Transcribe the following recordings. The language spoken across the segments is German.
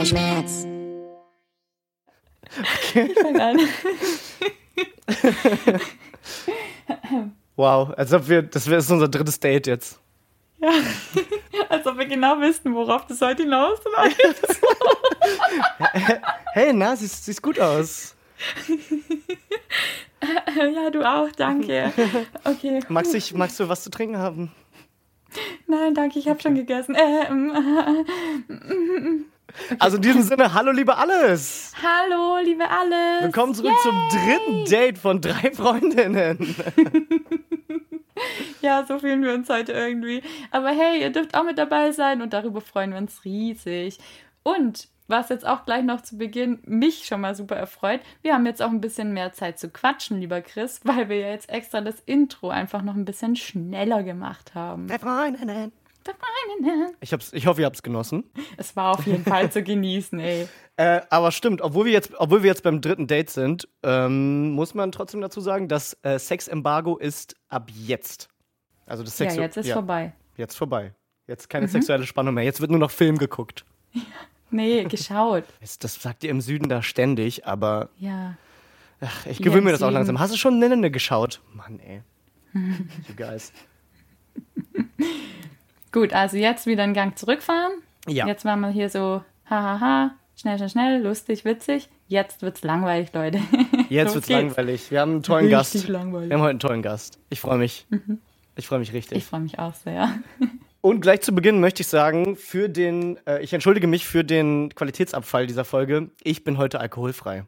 kein Schmerz. Ich fange an. Wow, als ob wir, das wäre unser drittes Date jetzt. Ja, als ob wir genau wüssten, worauf das heute hinausläuft. Hey, na, siehst, siehst gut aus. ja, du auch, danke. Okay. Magst du, ich- magst du was zu trinken haben? Nein, danke, ich habe schon gegessen. Äh, ähm, Also in diesem Sinne, hallo liebe Alles. hallo, liebe Alice. Willkommen zurück zum dritten Date von drei Freundinnen. Ja, so fühlen wir uns heute irgendwie. Aber hey, ihr dürft auch mit dabei sein und darüber freuen wir uns riesig. Und was jetzt auch gleich noch zu Beginn mich schon mal super erfreut, wir haben jetzt auch ein bisschen mehr Zeit zu quatschen, lieber Chris, weil wir ja jetzt extra das Intro einfach noch ein bisschen schneller gemacht haben. Drei Freundinnen. Ich, hab's, ich hoffe, ihr habt es genossen. Es war auf jeden Fall zu genießen, ey. Äh, aber stimmt, obwohl wir jetzt, obwohl wir jetzt beim dritten Date sind, ähm, muss man trotzdem dazu sagen, das äh, Sexembargo ist ab jetzt. Also das Ja, Sex jetzt ist vorbei. Jetzt vorbei. Jetzt keine sexuelle Spannung mehr. Jetzt wird nur noch Film geguckt. Nee, geschaut. Das, sagt ihr im Süden da ständig, aber Ja. ach, ich gewöhne mir das auch langsam. Hast du schon Nenne geschaut? Mann, ey. you guys. Gut, also jetzt wieder einen Gang zurückfahren. Ja. Jetzt waren wir hier so, hahaha, schnell, schnell, schnell, lustig, witzig. Jetzt wird's langweilig, Leute. Jetzt wird's geht's. langweilig. Wir haben einen tollen Richtig Gast. langweilig. Wir haben heute einen tollen Gast. Ich freue mich. Ich freue mich richtig. Ich freue mich auch sehr. Und gleich zu Beginn möchte ich sagen, für den, äh, ich entschuldige mich für den Qualitätsabfall dieser Folge. Ich bin heute alkoholfrei.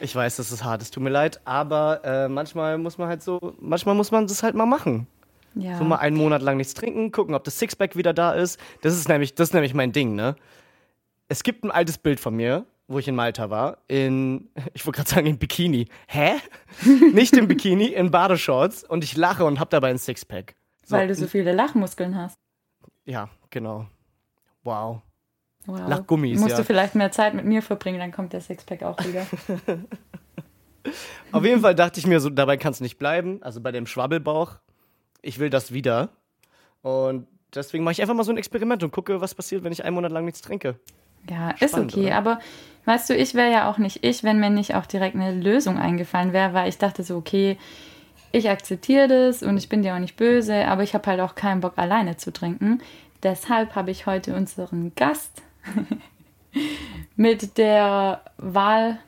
Ich weiß, das ist hart, es tut mir leid, aber äh, manchmal muss man halt so, manchmal muss man das halt mal machen. Ja. So mal einen Monat lang nichts trinken, gucken, ob das Sixpack wieder da ist. Das ist nämlich, das ist nämlich mein Ding, ne? Es gibt ein altes Bild von mir, wo ich in Malta war, in, ich wollte gerade sagen, in Bikini. Hä? Nicht im Bikini, in Badeshorts und ich lache und hab dabei ein Sixpack. So, Weil du so viele Lachmuskeln hast. ja, genau. Wow. Wow. Lachgummis, Musst ja. du vielleicht mehr Zeit mit mir verbringen, dann kommt der Sixpack auch wieder. Auf jeden Fall dachte ich mir so, dabei kann es nicht bleiben. Also bei dem Schwabbelbauch. Ich will das wieder. Und deswegen mache ich einfach mal so ein Experiment und gucke, was passiert, wenn ich einen Monat lang nichts trinke. Ja, ist Spannend, okay. oder? Aber weißt du, ich wäre ja auch nicht ich, wenn mir nicht auch direkt eine Lösung eingefallen wäre, weil ich dachte so, okay, ich akzeptiere das und ich bin dir auch nicht böse, aber ich habe halt auch keinen Bock, alleine zu trinken. Deshalb habe ich heute unseren Gast mit der Wahl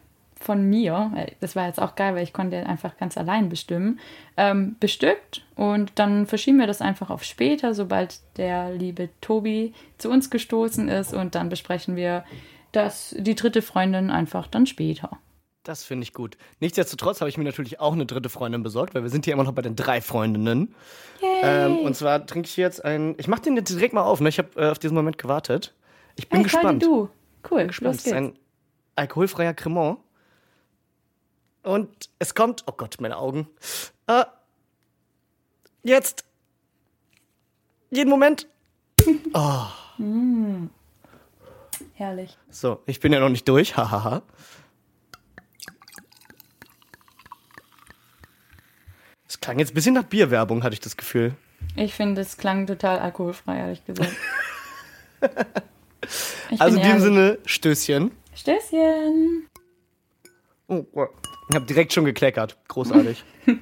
von mir, äh, das war jetzt auch geil, weil ich konnte einfach ganz allein bestimmen, ähm, bestückt und dann verschieben wir das einfach auf später, sobald der liebe Tobi zu uns gestoßen ist und dann besprechen wir das, die dritte Freundin einfach dann später. Das finde ich gut. Nichtsdestotrotz habe ich mir natürlich auch eine dritte Freundin besorgt, weil wir sind hier immer noch bei den drei Freundinnen. Ähm, und zwar trinke ich jetzt einen. Ich mache den jetzt direkt mal auf. Ne? Ich habe äh, auf diesen Moment gewartet. Ich bin Hey, gespannt. Du. Cool, gespannt. los Es ist ein alkoholfreier Cremant. Und es kommt. Oh Gott, meine Augen. Äh, jetzt. Jeden Moment. Herrlich. So, ich bin ja noch nicht durch. Hahaha. Es klang jetzt ein bisschen nach Bierwerbung, hatte ich das Gefühl. Ich finde, es klang total alkoholfrei, ehrlich gesagt. Also in ehrlich. Sinne, Stößchen. Stößchen. Oh, oh. Ich habe direkt schon gekleckert. Großartig.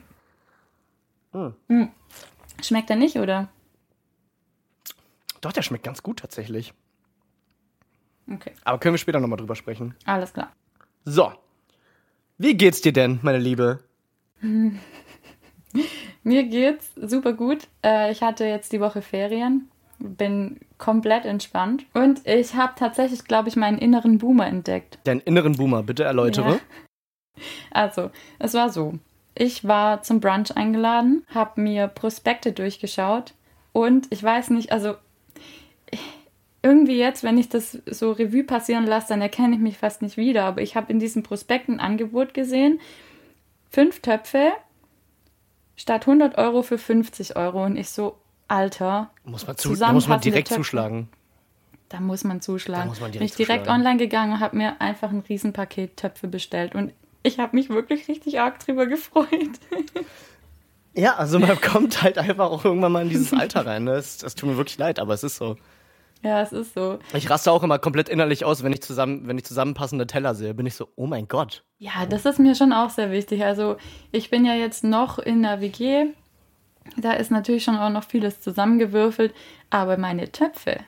Schmeckt er nicht, oder? Doch, der schmeckt ganz gut tatsächlich. Okay, Aber können wir später nochmal drüber sprechen. alles klar. So. Wie geht's dir denn, meine Liebe? Mir geht's super gut. Äh, ich hatte jetzt die Woche Ferien, bin komplett entspannt und ich habe tatsächlich, glaube ich, meinen inneren Boomer entdeckt. Deinen inneren Boomer, bitte erläutere. Also, es war so. Ich war zum Brunch eingeladen, habe mir Prospekte durchgeschaut und ich weiß nicht, also irgendwie jetzt, wenn ich das so Revue passieren lasse, dann erkenne ich mich fast nicht wieder, aber ich habe in diesem Prospekt ein Angebot gesehen, fünf Töpfe statt 100 Euro für 50 Euro und ich so, Alter, Muss man, zu, da muss man direkt Töpfe. zuschlagen. da muss man zuschlagen. Da muss man Bin direkt ich direkt zuschlagen. online gegangen und habe mir einfach ein Riesenpaket Töpfe bestellt und ich habe mich wirklich richtig arg drüber gefreut. Ja, also man kommt halt einfach auch irgendwann mal in dieses Alter rein. Ne? Es, das tut mir wirklich leid, aber es ist so. Ja, es ist so. Ich raste auch immer komplett innerlich aus, wenn ich, zusammen, wenn ich zusammenpassende Teller sehe. Bin ich so, oh mein Gott. Ja, das ist mir schon auch sehr wichtig. Also ich bin ja jetzt noch in der WG. Da ist natürlich schon auch noch vieles zusammengewürfelt. Aber meine Töpfe,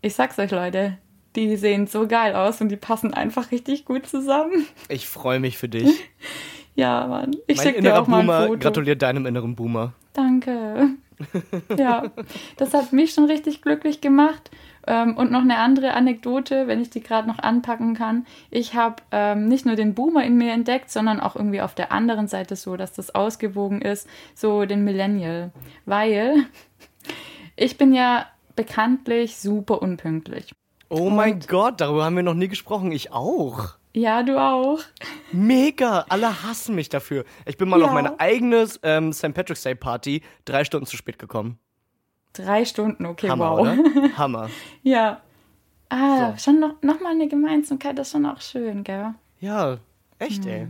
ich sag's euch Leute, die sehen so geil aus und die passen einfach richtig gut zusammen. Ich freue mich für dich. Ja, Mann. Ich mein schicke dir auch mal ein Boomer Foto. gratuliert deinem inneren Boomer. Danke. ja, das hat mich schon richtig glücklich gemacht. Ähm, und noch eine andere Anekdote, wenn ich die gerade noch anpacken kann. Ich habe ähm, nicht nur den Boomer in mir entdeckt, sondern auch irgendwie auf der anderen Seite so, dass das ausgewogen ist, so den Millennial. Weil ich bin ja bekanntlich super unpünktlich. Oh mein Gott, darüber haben wir noch nie gesprochen. Ich auch. Ja, du auch. Mega, alle hassen mich dafür. Ich bin mal Ja. auf meine eigene ähm, St. Patrick's Day Party drei Stunden zu spät gekommen. Drei Stunden, okay, Hammer, wow. oder? Hammer. Ja. Ah, So. schon noch, noch mal eine Gemeinsamkeit, das ist schon auch schön, gell? Ja, echt, ey.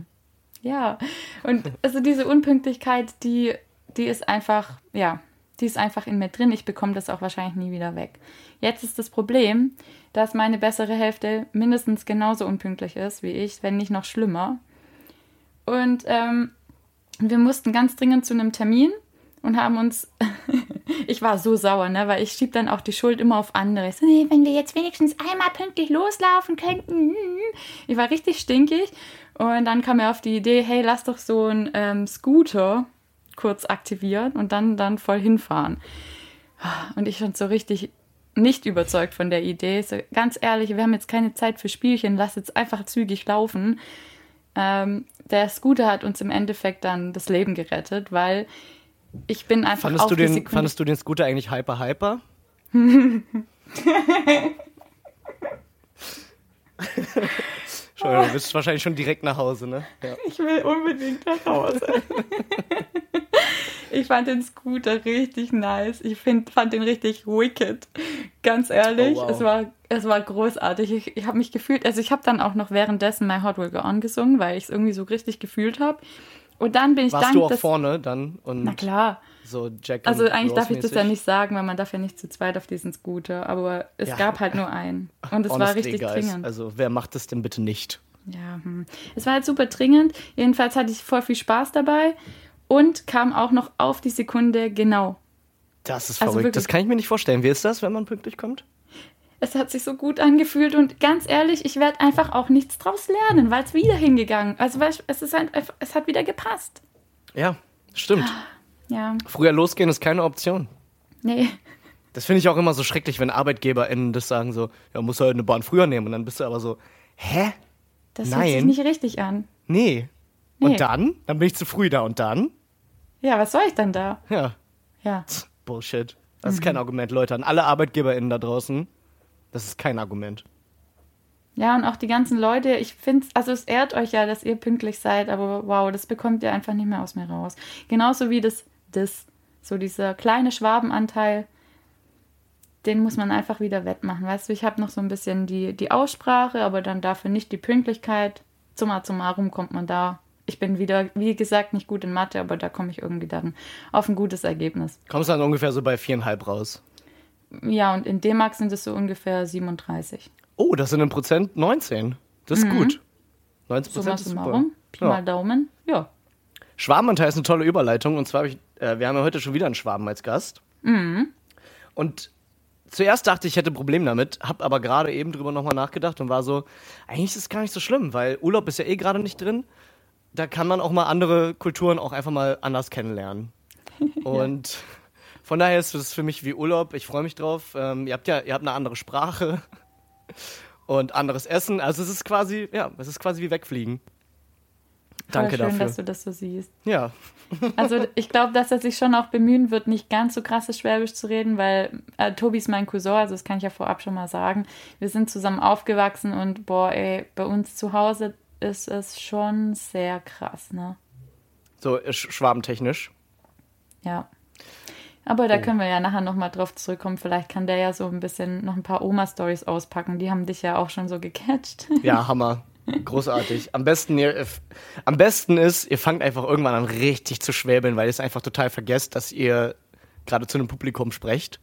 Ja. Und also diese Unpünktlichkeit, die, die ist einfach, ja, die ist einfach in mir drin. Ich bekomme das auch wahrscheinlich nie wieder weg. Jetzt ist das Problem, dass meine bessere Hälfte mindestens genauso unpünktlich ist wie ich, wenn nicht noch schlimmer. Und ähm, wir mussten ganz dringend zu einem Termin und haben uns. ich war so sauer, ne? Weil ich schieb dann auch die Schuld immer auf andere. Ich so, nee, wenn wir jetzt wenigstens einmal pünktlich loslaufen könnten. Ich war richtig stinkig. Und dann kam er auf die Idee, hey, lass doch so einen ähm, Scooter kurz aktivieren und dann, dann voll hinfahren. Und ich schon so richtig nicht überzeugt von der Idee. So, ganz ehrlich, wir haben jetzt keine Zeit für Spielchen, lass jetzt einfach zügig laufen. Ähm, der Scooter hat uns im Endeffekt dann das Leben gerettet, weil ich bin einfach Fandest auf du, den, Sekunde- fandest du den Scooter eigentlich hyper hyper? Entschuldigung, du bist wahrscheinlich schon direkt nach Hause, ne? Ja. Ich will unbedingt nach Hause. ich fand den Scooter richtig nice. Ich find, fand den richtig wicked. Ganz ehrlich, Oh, wow. es, war, es war großartig. Ich, ich habe mich gefühlt, also ich habe dann auch noch währenddessen My Hot Will Go On gesungen, weil ich es irgendwie so richtig gefühlt habe. Und dann bin ich Warst dank du auch vorne dann und Na klar. So Jack Also eigentlich darf ich das ja nicht sagen, weil man darf ja nicht zu zweit auf diesen Scooter. Aber es Ja. gab halt nur einen. Und es war richtig guys, dringend. Also wer macht das denn bitte nicht? Ja, hm. es war halt super dringend. Jedenfalls hatte ich voll viel Spaß dabei und kam auch noch auf die Sekunde genau. Das ist Also verrückt. wirklich. Das kann ich mir nicht vorstellen. Wie ist das, wenn man pünktlich kommt? Es hat sich so gut angefühlt und ganz ehrlich, ich werde einfach auch nichts draus lernen, weil es wieder hingegangen. Also weil es ist halt es hat wieder gepasst. Ja, stimmt. Ja, Früher losgehen ist keine Option. nee. Das finde ich auch immer so schrecklich, wenn ArbeitgeberInnen das sagen so, ja, muss halt eine Bahn früher nehmen. Und dann bist du aber so, hä? Das fühlt sich Nein. nicht richtig an. Nee. Nee. Und dann? Dann bin ich zu früh da. Und dann? Ja, was soll ich dann da? Ja, Ja. Bullshit. Das ist Mhm. kein Argument, Leute. An alle ArbeitgeberInnen da draußen, das ist kein Argument. Ja, und auch die ganzen Leute, ich finde, also es ehrt euch ja, dass ihr pünktlich seid, aber wow, das bekommt ihr einfach nicht mehr aus mir raus. Genauso wie das, das, so dieser kleine Schwabenanteil, den muss man einfach wieder wettmachen. Weißt du, ich habe noch so ein bisschen die, die Aussprache, aber dann dafür nicht die Pünktlichkeit. Summa summarum kommt man da. Ich bin wieder, wie gesagt, nicht gut in Mathe, aber da komme ich irgendwie dann auf ein gutes Ergebnis. Kommst dann ungefähr so bei viereinhalb raus. Ja, und in D-Max sind es so ungefähr 37. Oh, das sind im Prozent 19. Das ist gut. 19 Summa Prozent ist super. Pi Ja. mal Daumen, ja. Schwabenanteil ist eine tolle Überleitung. Und zwar habe ich, äh, wir haben ja heute schon wieder einen Schwaben als Gast. Und zuerst dachte ich, ich hätte ein Problem damit, habe aber gerade eben drüber nochmal nachgedacht und war so, eigentlich ist es gar nicht so schlimm, weil Urlaub ist ja eh gerade nicht drin. Da kann man auch mal andere Kulturen auch einfach mal anders kennenlernen. Und von daher ist es für mich wie Urlaub. Ich freue mich drauf. Ähm, ihr habt ja, ihr habt eine andere Sprache und anderes Essen. Also es ist quasi, ja, es ist quasi wie wegfliegen. Danke schön, dafür. dass du das so siehst. Ja, Also ich glaube, dass er sich schon auch bemühen wird, nicht ganz so krasses Schwäbisch zu reden, weil äh, Tobi ist mein Cousin, also das kann ich ja vorab schon mal sagen. Wir sind zusammen aufgewachsen und boah, ey, bei uns zu Hause ist es schon sehr krass, ne? so äh, sch- schwabentechnisch. Ja. Aber da Oh. können wir ja nachher nochmal drauf zurückkommen. Vielleicht kann der ja so ein bisschen noch ein paar Oma-Stories auspacken. Die haben dich ja auch schon so gecatcht. Ja, Hammer. Großartig. Am besten, ihr, äh, am besten ist, ihr fangt einfach irgendwann an, richtig zu schwäbeln, weil ihr es einfach total vergesst, dass ihr gerade zu einem Publikum sprecht.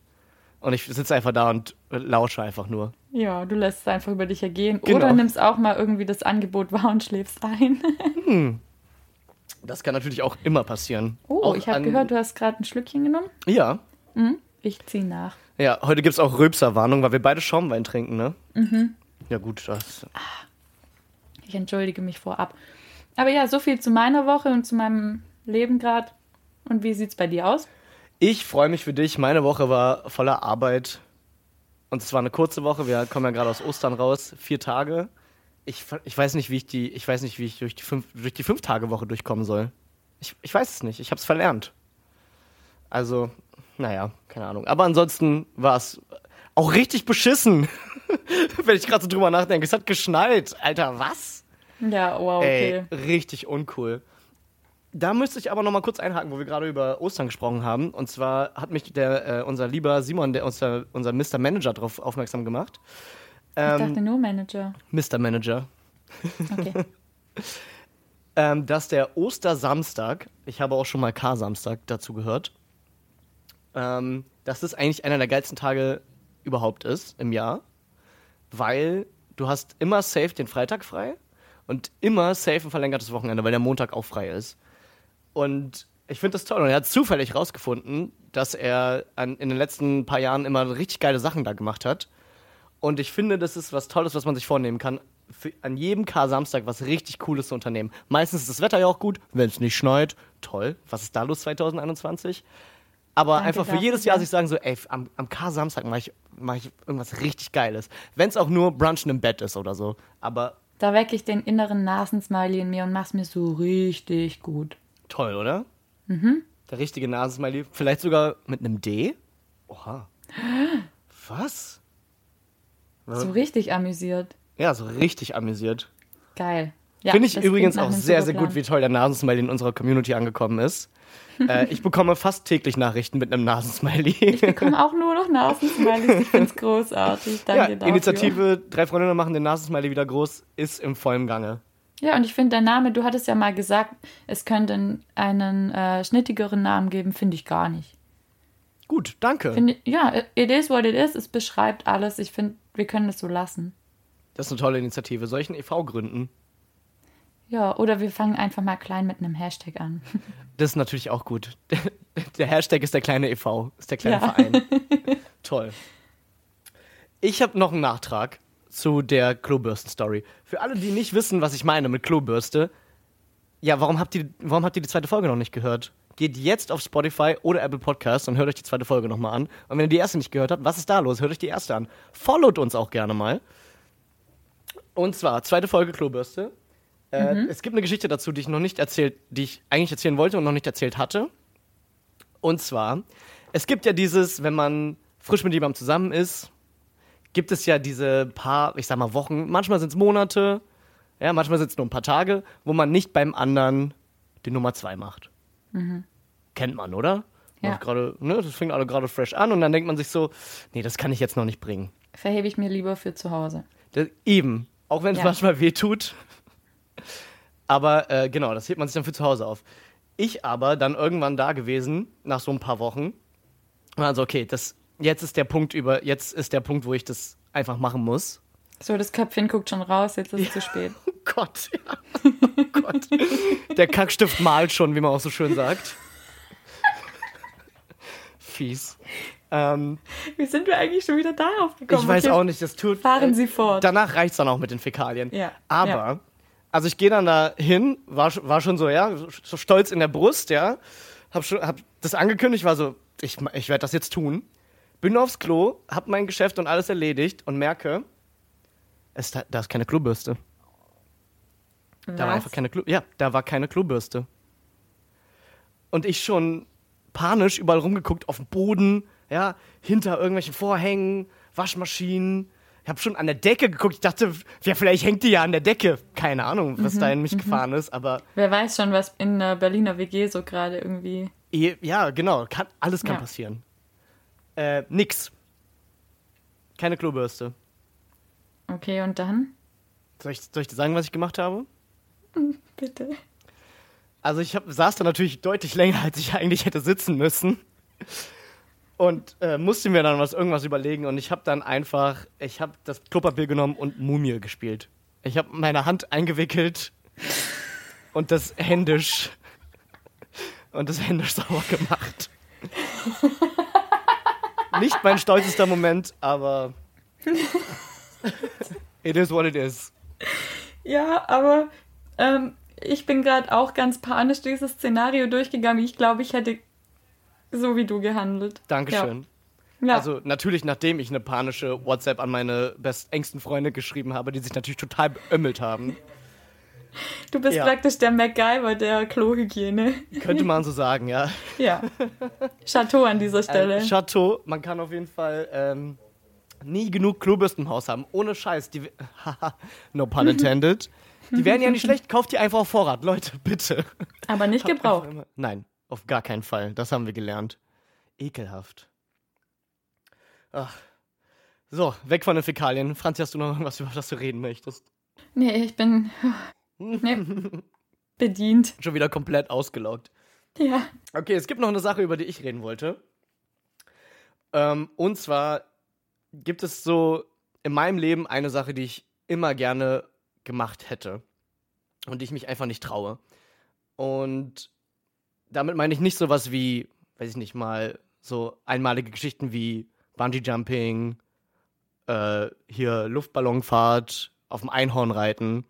Und ich sitze einfach da und lausche einfach nur. Ja, du lässt es einfach über dich ergehen. Genau. Oder nimmst auch mal irgendwie das Angebot wahr und schläfst ein. Das kann natürlich auch immer passieren. Oh, auch ich habe gehört, du hast gerade ein Schlückchen genommen. Ja. Ich ziehe nach. Ja, heute gibt es auch Rülpserwarnung, weil wir beide Schaumwein trinken, ne? Mhm. Ja, gut, das. Ich entschuldige mich vorab. Aber ja, so viel zu meiner Woche und zu meinem Leben gerade. Und wie sieht's bei dir aus? Ich freue mich für dich. Meine Woche war voller Arbeit. Und es war eine kurze Woche. Wir kommen ja gerade aus Ostern raus. Vier Tage. Ich, ich weiß nicht, wie ich die, ich weiß nicht, wie ich durch die fünf, durch die fünf Tage Woche durchkommen soll. Ich, ich weiß es nicht. Ich habe es verlernt. Also, naja, keine Ahnung. Aber ansonsten war es auch richtig beschissen. Wenn ich gerade so drüber nachdenke. Es hat geschneit. Alter, was? Ja, wow, okay. Ey, richtig uncool. Da müsste ich aber noch mal kurz einhaken, wo wir gerade über Ostern gesprochen haben. Und zwar hat mich der, äh, unser lieber Simon, der, unser, unser Mr. Manager, darauf aufmerksam gemacht. ich Ähm, dachte nur Manager. Mr. Manager. Okay. Ähm, dass der Ostersamstag, ich habe auch schon mal K-Samstag dazu gehört, ähm, dass das eigentlich einer der geilsten Tage überhaupt ist im Jahr, weil du hast immer safe den Freitag frei und immer safe ein verlängertes Wochenende, weil der Montag auch frei ist. Und ich finde das toll. Und er hat zufällig rausgefunden, dass er an, in den letzten paar Jahren immer richtig geile Sachen da gemacht hat. Und ich finde, das ist was Tolles, was man sich vornehmen kann. Für, an jedem K-Samstag was richtig Cooles zu unternehmen. Meistens ist das Wetter ja auch gut, wenn es nicht schneit. Toll. Was ist da los 2021? Aber Danke einfach für dafür, jedes Jahr ja. sich sagen so, ey, am, am K-Samstag mache ich, mach ich irgendwas richtig Geiles. Wenn es auch nur Brunchen im Bett ist oder so. Aber Da wecke ich den inneren Nasensmiley in mir und mach's mir so richtig gut. toll, oder? Mhm. Der richtige Nasensmiley. Vielleicht sogar mit einem D? Oha. Was? So richtig amüsiert. Ja, so richtig amüsiert. Geil. Ja, Finde ich übrigens auch sehr, sehr gut, wie toll der Nasensmiley in unserer Community angekommen ist. äh, ich bekomme fast täglich Nachrichten mit einem Nasensmiley. Ich bekomme auch nur noch Nasensmileys. Ich find's großartig. Danke ja, dafür. Initiative Drei Freundinnen machen den Nasensmiley wieder groß, ist im vollen Gange. Ja, und ich finde, der Name, du hattest ja mal gesagt, es könnte einen äh, schnittigeren Namen geben, finde ich gar nicht. Gut, danke. Find, ja, it is what it is. Es beschreibt alles. Ich finde, wir können es so lassen. Das ist eine tolle Initiative. Soll ich einen e.V. gründen? Ja, oder wir fangen einfach mal klein mit einem Hashtag an. Das ist natürlich auch gut. Der Hashtag ist der kleine e.V., ist der kleine Ja. Verein. Toll. Ich habe noch einen Nachtrag zu der Klobürsten-Story. Für alle, die nicht wissen, was ich meine mit Klobürste, ja, warum habt ihr, warum habt ihr die zweite Folge noch nicht gehört? Geht jetzt auf Spotify oder Apple Podcasts und hört euch die zweite Folge nochmal an. Und wenn ihr die erste nicht gehört habt, was ist da los? Hört euch die erste an. Followt uns auch gerne mal. Und zwar, zweite Folge Klobürste. Äh, Es gibt eine Geschichte dazu, die ich noch nicht erzählt, die ich eigentlich erzählen wollte und noch nicht erzählt hatte. Und zwar, es gibt ja dieses, wenn man frisch mit jemandem zusammen ist, gibt es ja diese paar, ich sag mal, Wochen, manchmal sind es Monate, ja, manchmal sind es nur ein paar Tage, wo man nicht beim anderen die Nummer zwei macht. Kennt man, oder? Ja. Gerade, ne, das fängt alle gerade fresh an und dann denkt man sich so, nee, das kann ich jetzt noch nicht bringen. Verhebe ich mir lieber für zu Hause. Das, eben. Auch wenn es Ja. manchmal weh tut. Aber äh, genau, das hebt man sich dann für zu Hause auf. Ich aber dann irgendwann da gewesen, nach so ein paar Wochen. Und also, okay, das, jetzt ist der Punkt über, jetzt ist der Punkt, wo ich das einfach machen muss. So, das Köpfchen guckt schon raus, jetzt ist es zu spät. Oh Gott, ja. Oh Gott. Der Kackstift malt schon, wie man auch so schön sagt. Fies. Ähm, Wie sind wir eigentlich schon wieder darauf gekommen? ich weiß Okay, auch nicht, das tut. Fahren äh, Sie fort. Danach reicht's dann auch mit den Fäkalien. Ja, Aber, ja. Also ich gehe dann da hin, war, war schon so, ja, so stolz in der Brust, ja. Hab, schon, hab das angekündigt, war so, ich, ich werde das jetzt tun. Bin aufs Klo, hab mein Geschäft und alles erledigt und merke, es, da, da ist keine Klobürste. Da war einfach keine Klo ja, da war keine Klobürste. Und ich schon panisch überall rumgeguckt, auf dem Boden, ja, hinter irgendwelchen Vorhängen, Waschmaschinen. Ich habe schon an der Decke geguckt. Ich dachte, ja, vielleicht hängt die ja an der Decke. Keine Ahnung, was da in mich gefahren ist, aber Wer weiß schon, was in der Berliner WG so gerade irgendwie. ja, genau, kann, alles kann Ja. passieren. Äh, nix. Keine Klobürste. Okay, und dann? Soll ich, soll ich dir sagen, was ich gemacht habe? Bitte. Also ich hab, saß da natürlich deutlich länger, als ich eigentlich hätte sitzen müssen. Und äh, musste mir dann was irgendwas überlegen und ich habe dann einfach, ich habe das Klopapier genommen und Mumie gespielt. Ich habe meine Hand eingewickelt und das händisch und das händisch sauber gemacht. Nicht mein stolzester Moment, aber it is what it is. Ja, aber ähm, ich bin gerade auch ganz panisch dieses Szenario durchgegangen. Ich glaube, ich hätte so wie du gehandelt. Dankeschön. Ja. Also natürlich, nachdem ich eine panische WhatsApp an meine best engsten Freunde geschrieben habe, die sich natürlich total beömmelt haben. Du bist ja. praktisch der MacGyver der Klohygiene. Könnte man so sagen, ja. Ja. Chateau an dieser Stelle. Äh, Chateau, man kann auf jeden Fall ähm, nie genug Klobürsten im Haus haben. Ohne Scheiß. Die, no pun intended. Die wären ja nicht schlecht. Kauft die einfach auf Vorrat, Leute, bitte. Aber nicht gebraucht. Nein, auf gar keinen Fall. Das haben wir gelernt. Ekelhaft. Ach. So, weg von den Fäkalien. Franzi, hast du noch irgendwas, über das du reden möchtest? Nee, ich bin nee, bedient. Schon wieder komplett ausgelaugt. Ja. Okay, es gibt noch eine Sache, über die ich reden wollte. Ähm, und zwar gibt es so in meinem Leben eine Sache, die ich immer gerne gemacht hätte und die ich mich einfach nicht traue. Und damit meine ich nicht sowas wie, weiß ich nicht mal, so einmalige Geschichten wie Bungee Jumping, äh, hier Luftballonfahrt, auf dem Einhorn reiten,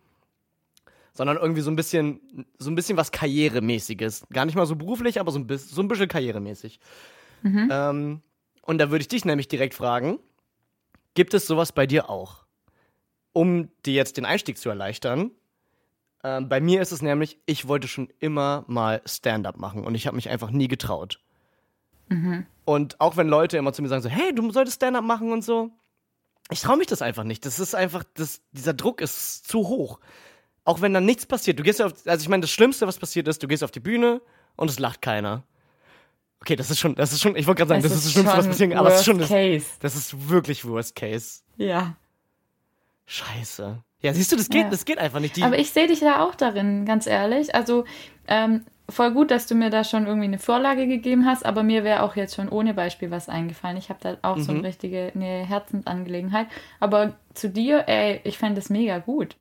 sondern irgendwie so ein bisschen, so ein bisschen was Karrieremäßiges. Gar nicht mal so beruflich, aber so ein bisschen, so ein bisschen karrieremäßig. Mhm. Ähm, und da würde ich dich nämlich direkt fragen, gibt es sowas bei dir auch? Um dir jetzt den Einstieg zu erleichtern, ähm, bei mir ist es nämlich, ich wollte schon immer mal Stand-up machen und ich habe mich einfach nie getraut. Mhm. Und auch wenn Leute immer zu mir sagen so, hey, du solltest Stand-up machen und so, ich traue mich das einfach nicht. Das ist einfach, das, dieser Druck ist zu hoch. Auch wenn dann nichts passiert. Du gehst auf, also ich meine, das Schlimmste, was passiert ist, du gehst auf die Bühne und es lacht keiner. Okay, das ist schon, das ist schon, ich wollte gerade sagen, das, das ist das Schlimmste, was passiert, aber es ist schon, das, das ist wirklich Worst Case. Ja. Scheiße. Ja, siehst du, das geht, ja. das geht einfach nicht. Die Aber ich sehe dich da auch darin, ganz ehrlich. Also, ähm, voll gut, dass du mir da schon irgendwie eine Vorlage gegeben hast, aber mir wäre auch jetzt schon ohne Beispiel was eingefallen. Ich habe da auch mhm. so eine richtige eine Herzensangelegenheit. Aber zu dir, ey, ich fände das mega gut.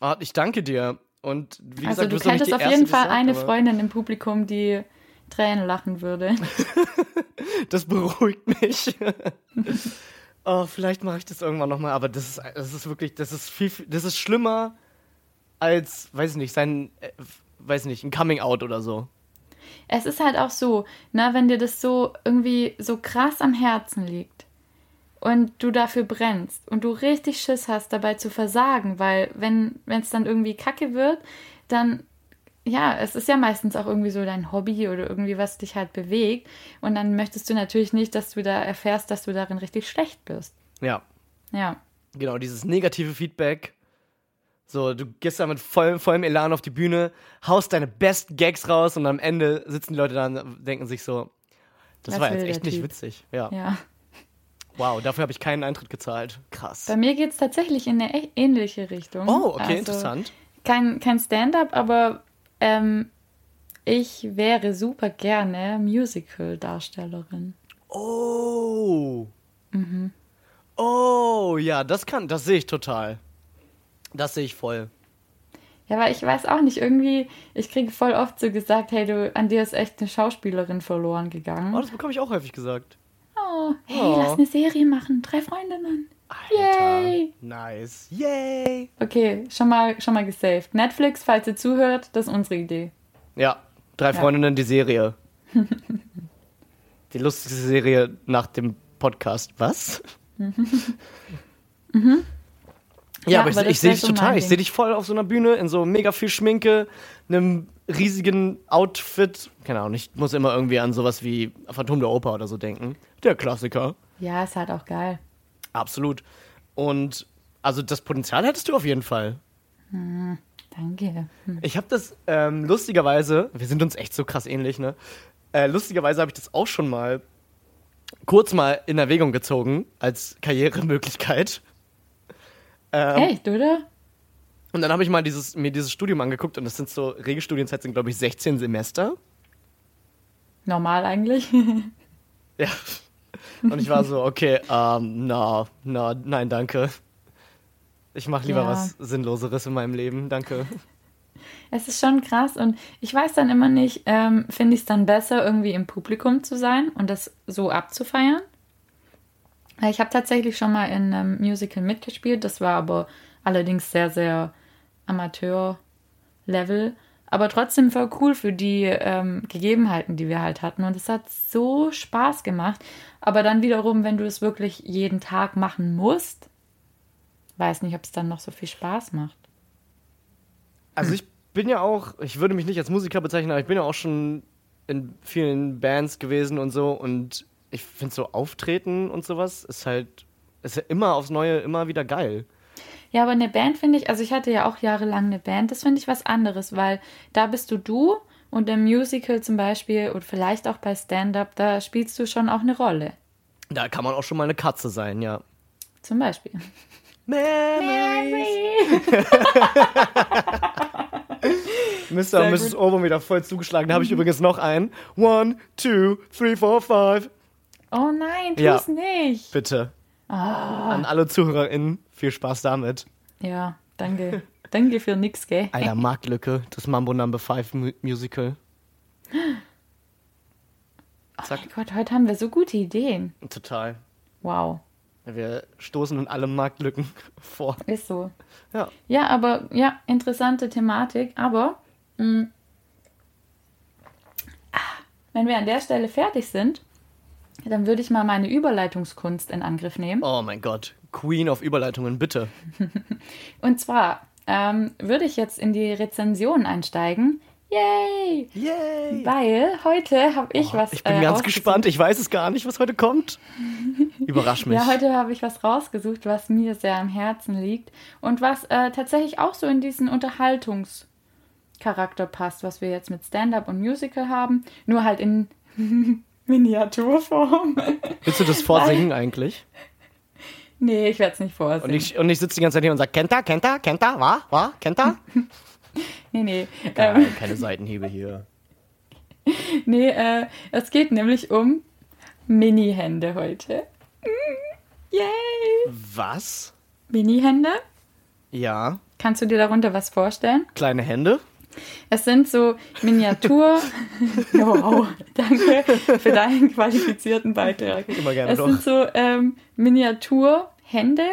Oh, ich danke dir. Und wie also gesagt, du hättest auf jeden Fall eine Freundin im Publikum, die Tränen lachen würde. das beruhigt mich. oh, vielleicht mache ich das irgendwann nochmal, aber das ist, das ist wirklich, das ist viel, das ist schlimmer als, weiß ich nicht, sein, äh, weiß nicht, ein Coming Out oder so. Es ist halt auch so, ne, wenn dir das so irgendwie so krass am Herzen liegt und du dafür brennst und du richtig Schiss hast, dabei zu versagen, weil wenn es dann irgendwie kacke wird, dann ja, es ist ja meistens auch irgendwie so dein Hobby oder irgendwie was dich halt bewegt. Und dann möchtest du natürlich nicht, dass du da erfährst, dass du darin richtig schlecht bist. Ja. Ja. Genau, dieses negative Feedback. So, du gehst da mit voll, vollem Elan auf die Bühne, haust deine Best Gags raus und am Ende sitzen die Leute da und denken sich so, das was war jetzt echt nicht witzig. Ja. ja. Wow, dafür habe ich keinen Eintritt gezahlt. Krass. Bei mir geht es tatsächlich in eine ähnliche Richtung. Oh, okay, also interessant. Kein, kein Stand-up, aber ähm, ich wäre super gerne Musical-Darstellerin. Oh. Mhm. Oh, ja, das kann, das sehe ich total. Das sehe ich voll. Ja, aber ich weiß auch nicht, irgendwie, ich kriege voll oft so gesagt, hey, du, an dir ist echt eine Schauspielerin verloren gegangen. Oh, das bekomme ich auch häufig gesagt. Oh, hey, oh. lass eine Serie machen, drei Freundinnen. Alter, Yay! Nice. Yay! Okay, schon mal, schon mal gesaved. Netflix, falls ihr zuhört, das ist unsere Idee. Ja, drei ja. Freundinnen, die Serie. die lustigste Serie nach dem Podcast. Was? mhm. Ja, ja, aber, aber ich, ich sehe dich so total. Ich sehe dich voll auf so einer Bühne in so mega viel Schminke, einem riesigen Outfit. Keine Ahnung, ich muss immer irgendwie an sowas wie Phantom der Oper oder so denken. Der Klassiker. Ja, ist halt auch geil. Absolut. Und also das Potenzial hättest du auf jeden Fall. Hm, danke. Hm. Ich habe das ähm, lustigerweise, wir sind uns echt so krass ähnlich, ne? Äh, lustigerweise habe ich das auch schon mal kurz mal in Erwägung gezogen als Karrieremöglichkeit. Ähm, Echt, oder? Und dann habe ich mal dieses, mir dieses Studium angeguckt und das sind so, Regelstudienzeit sind glaube ich 16 Semester. Normal eigentlich. Ja. Und ich war so, okay, ähm, na, na, nein, danke. Ich mache lieber Ja. was Sinnloseres in meinem Leben, danke. Es ist schon krass und ich weiß dann immer nicht, ähm, finde ich es dann besser, irgendwie im Publikum zu sein und das so abzufeiern? Ich habe tatsächlich schon mal in einem Musical mitgespielt, das war aber allerdings sehr, sehr Amateur-Level, aber trotzdem voll cool für die ähm, Gegebenheiten, die wir halt hatten und es hat so Spaß gemacht. Aber dann wiederum, wenn du es wirklich jeden Tag machen musst, weiß nicht, ob es dann noch so viel Spaß macht. Also ich bin ja auch, ich würde mich nicht als Musiker bezeichnen, aber ich bin ja auch schon in vielen Bands gewesen und so und ich finde so Auftreten und sowas ist halt, ist ja immer aufs Neue immer wieder geil. Ja, aber eine Band finde ich, also ich hatte ja auch jahrelang eine Band, das finde ich was anderes, weil da bist du du und im Musical zum Beispiel und vielleicht auch bei Stand-Up, da spielst du schon auch eine Rolle. Da kann man auch schon mal eine Katze sein, ja. Zum Beispiel. Memories. Mr. Und Mrs. Ohrwurm wieder voll zugeschlagen. Da habe ich übrigens noch einen. One, two, three, four, five. Oh nein, Ja. tu's nicht. Bitte. An alle ZuhörerInnen, viel Spaß damit. Ja, danke. danke für nix, gell? Alter, Marktlücke, das Mambo Number 5 Mu Musical. Zack, Mein Gott, heute haben wir so gute Ideen. total. Wow, Wir stoßen in alle Marktlücken vor. ist so. Ja. Ja, aber ja, interessante Thematik. Aber mh, ah, wenn wir an der Stelle fertig sind, dann würde ich mal meine Überleitungskunst in Angriff nehmen. Oh mein Gott. Queen of Überleitungen, bitte. Und zwar ähm, würde ich jetzt in die Rezension einsteigen. Yay! Yay! Weil heute habe ich was. Ich bin äh, ganz gespannt. Ich weiß es gar nicht, was heute kommt. Überrasch mich. Ja, heute habe ich was rausgesucht, was mir sehr am Herzen liegt und was äh, tatsächlich auch so in diesen Unterhaltungscharakter passt, was wir jetzt mit Stand-up und Musical haben, nur halt in Miniaturform. Willst du das vorsingen eigentlich? nee, ich werde es nicht Und vorsingen. ich, und ich sitze die ganze Zeit hier und sage, kennt er, kennt er, kennt er, wa, wa, kennt er? nee, nee. Ähm, Geil, keine Seitenhiebe hier. nee, äh, es geht nämlich um Mini-Hände heute. Mm, Yay! Was? Mini-Hände? Ja, Kannst du dir darunter was vorstellen? kleine Hände. Es sind so Miniatur. wow, danke für deinen qualifizierten Beitrag. Immer gerne Es doch. sind so ähm, Miniaturhände,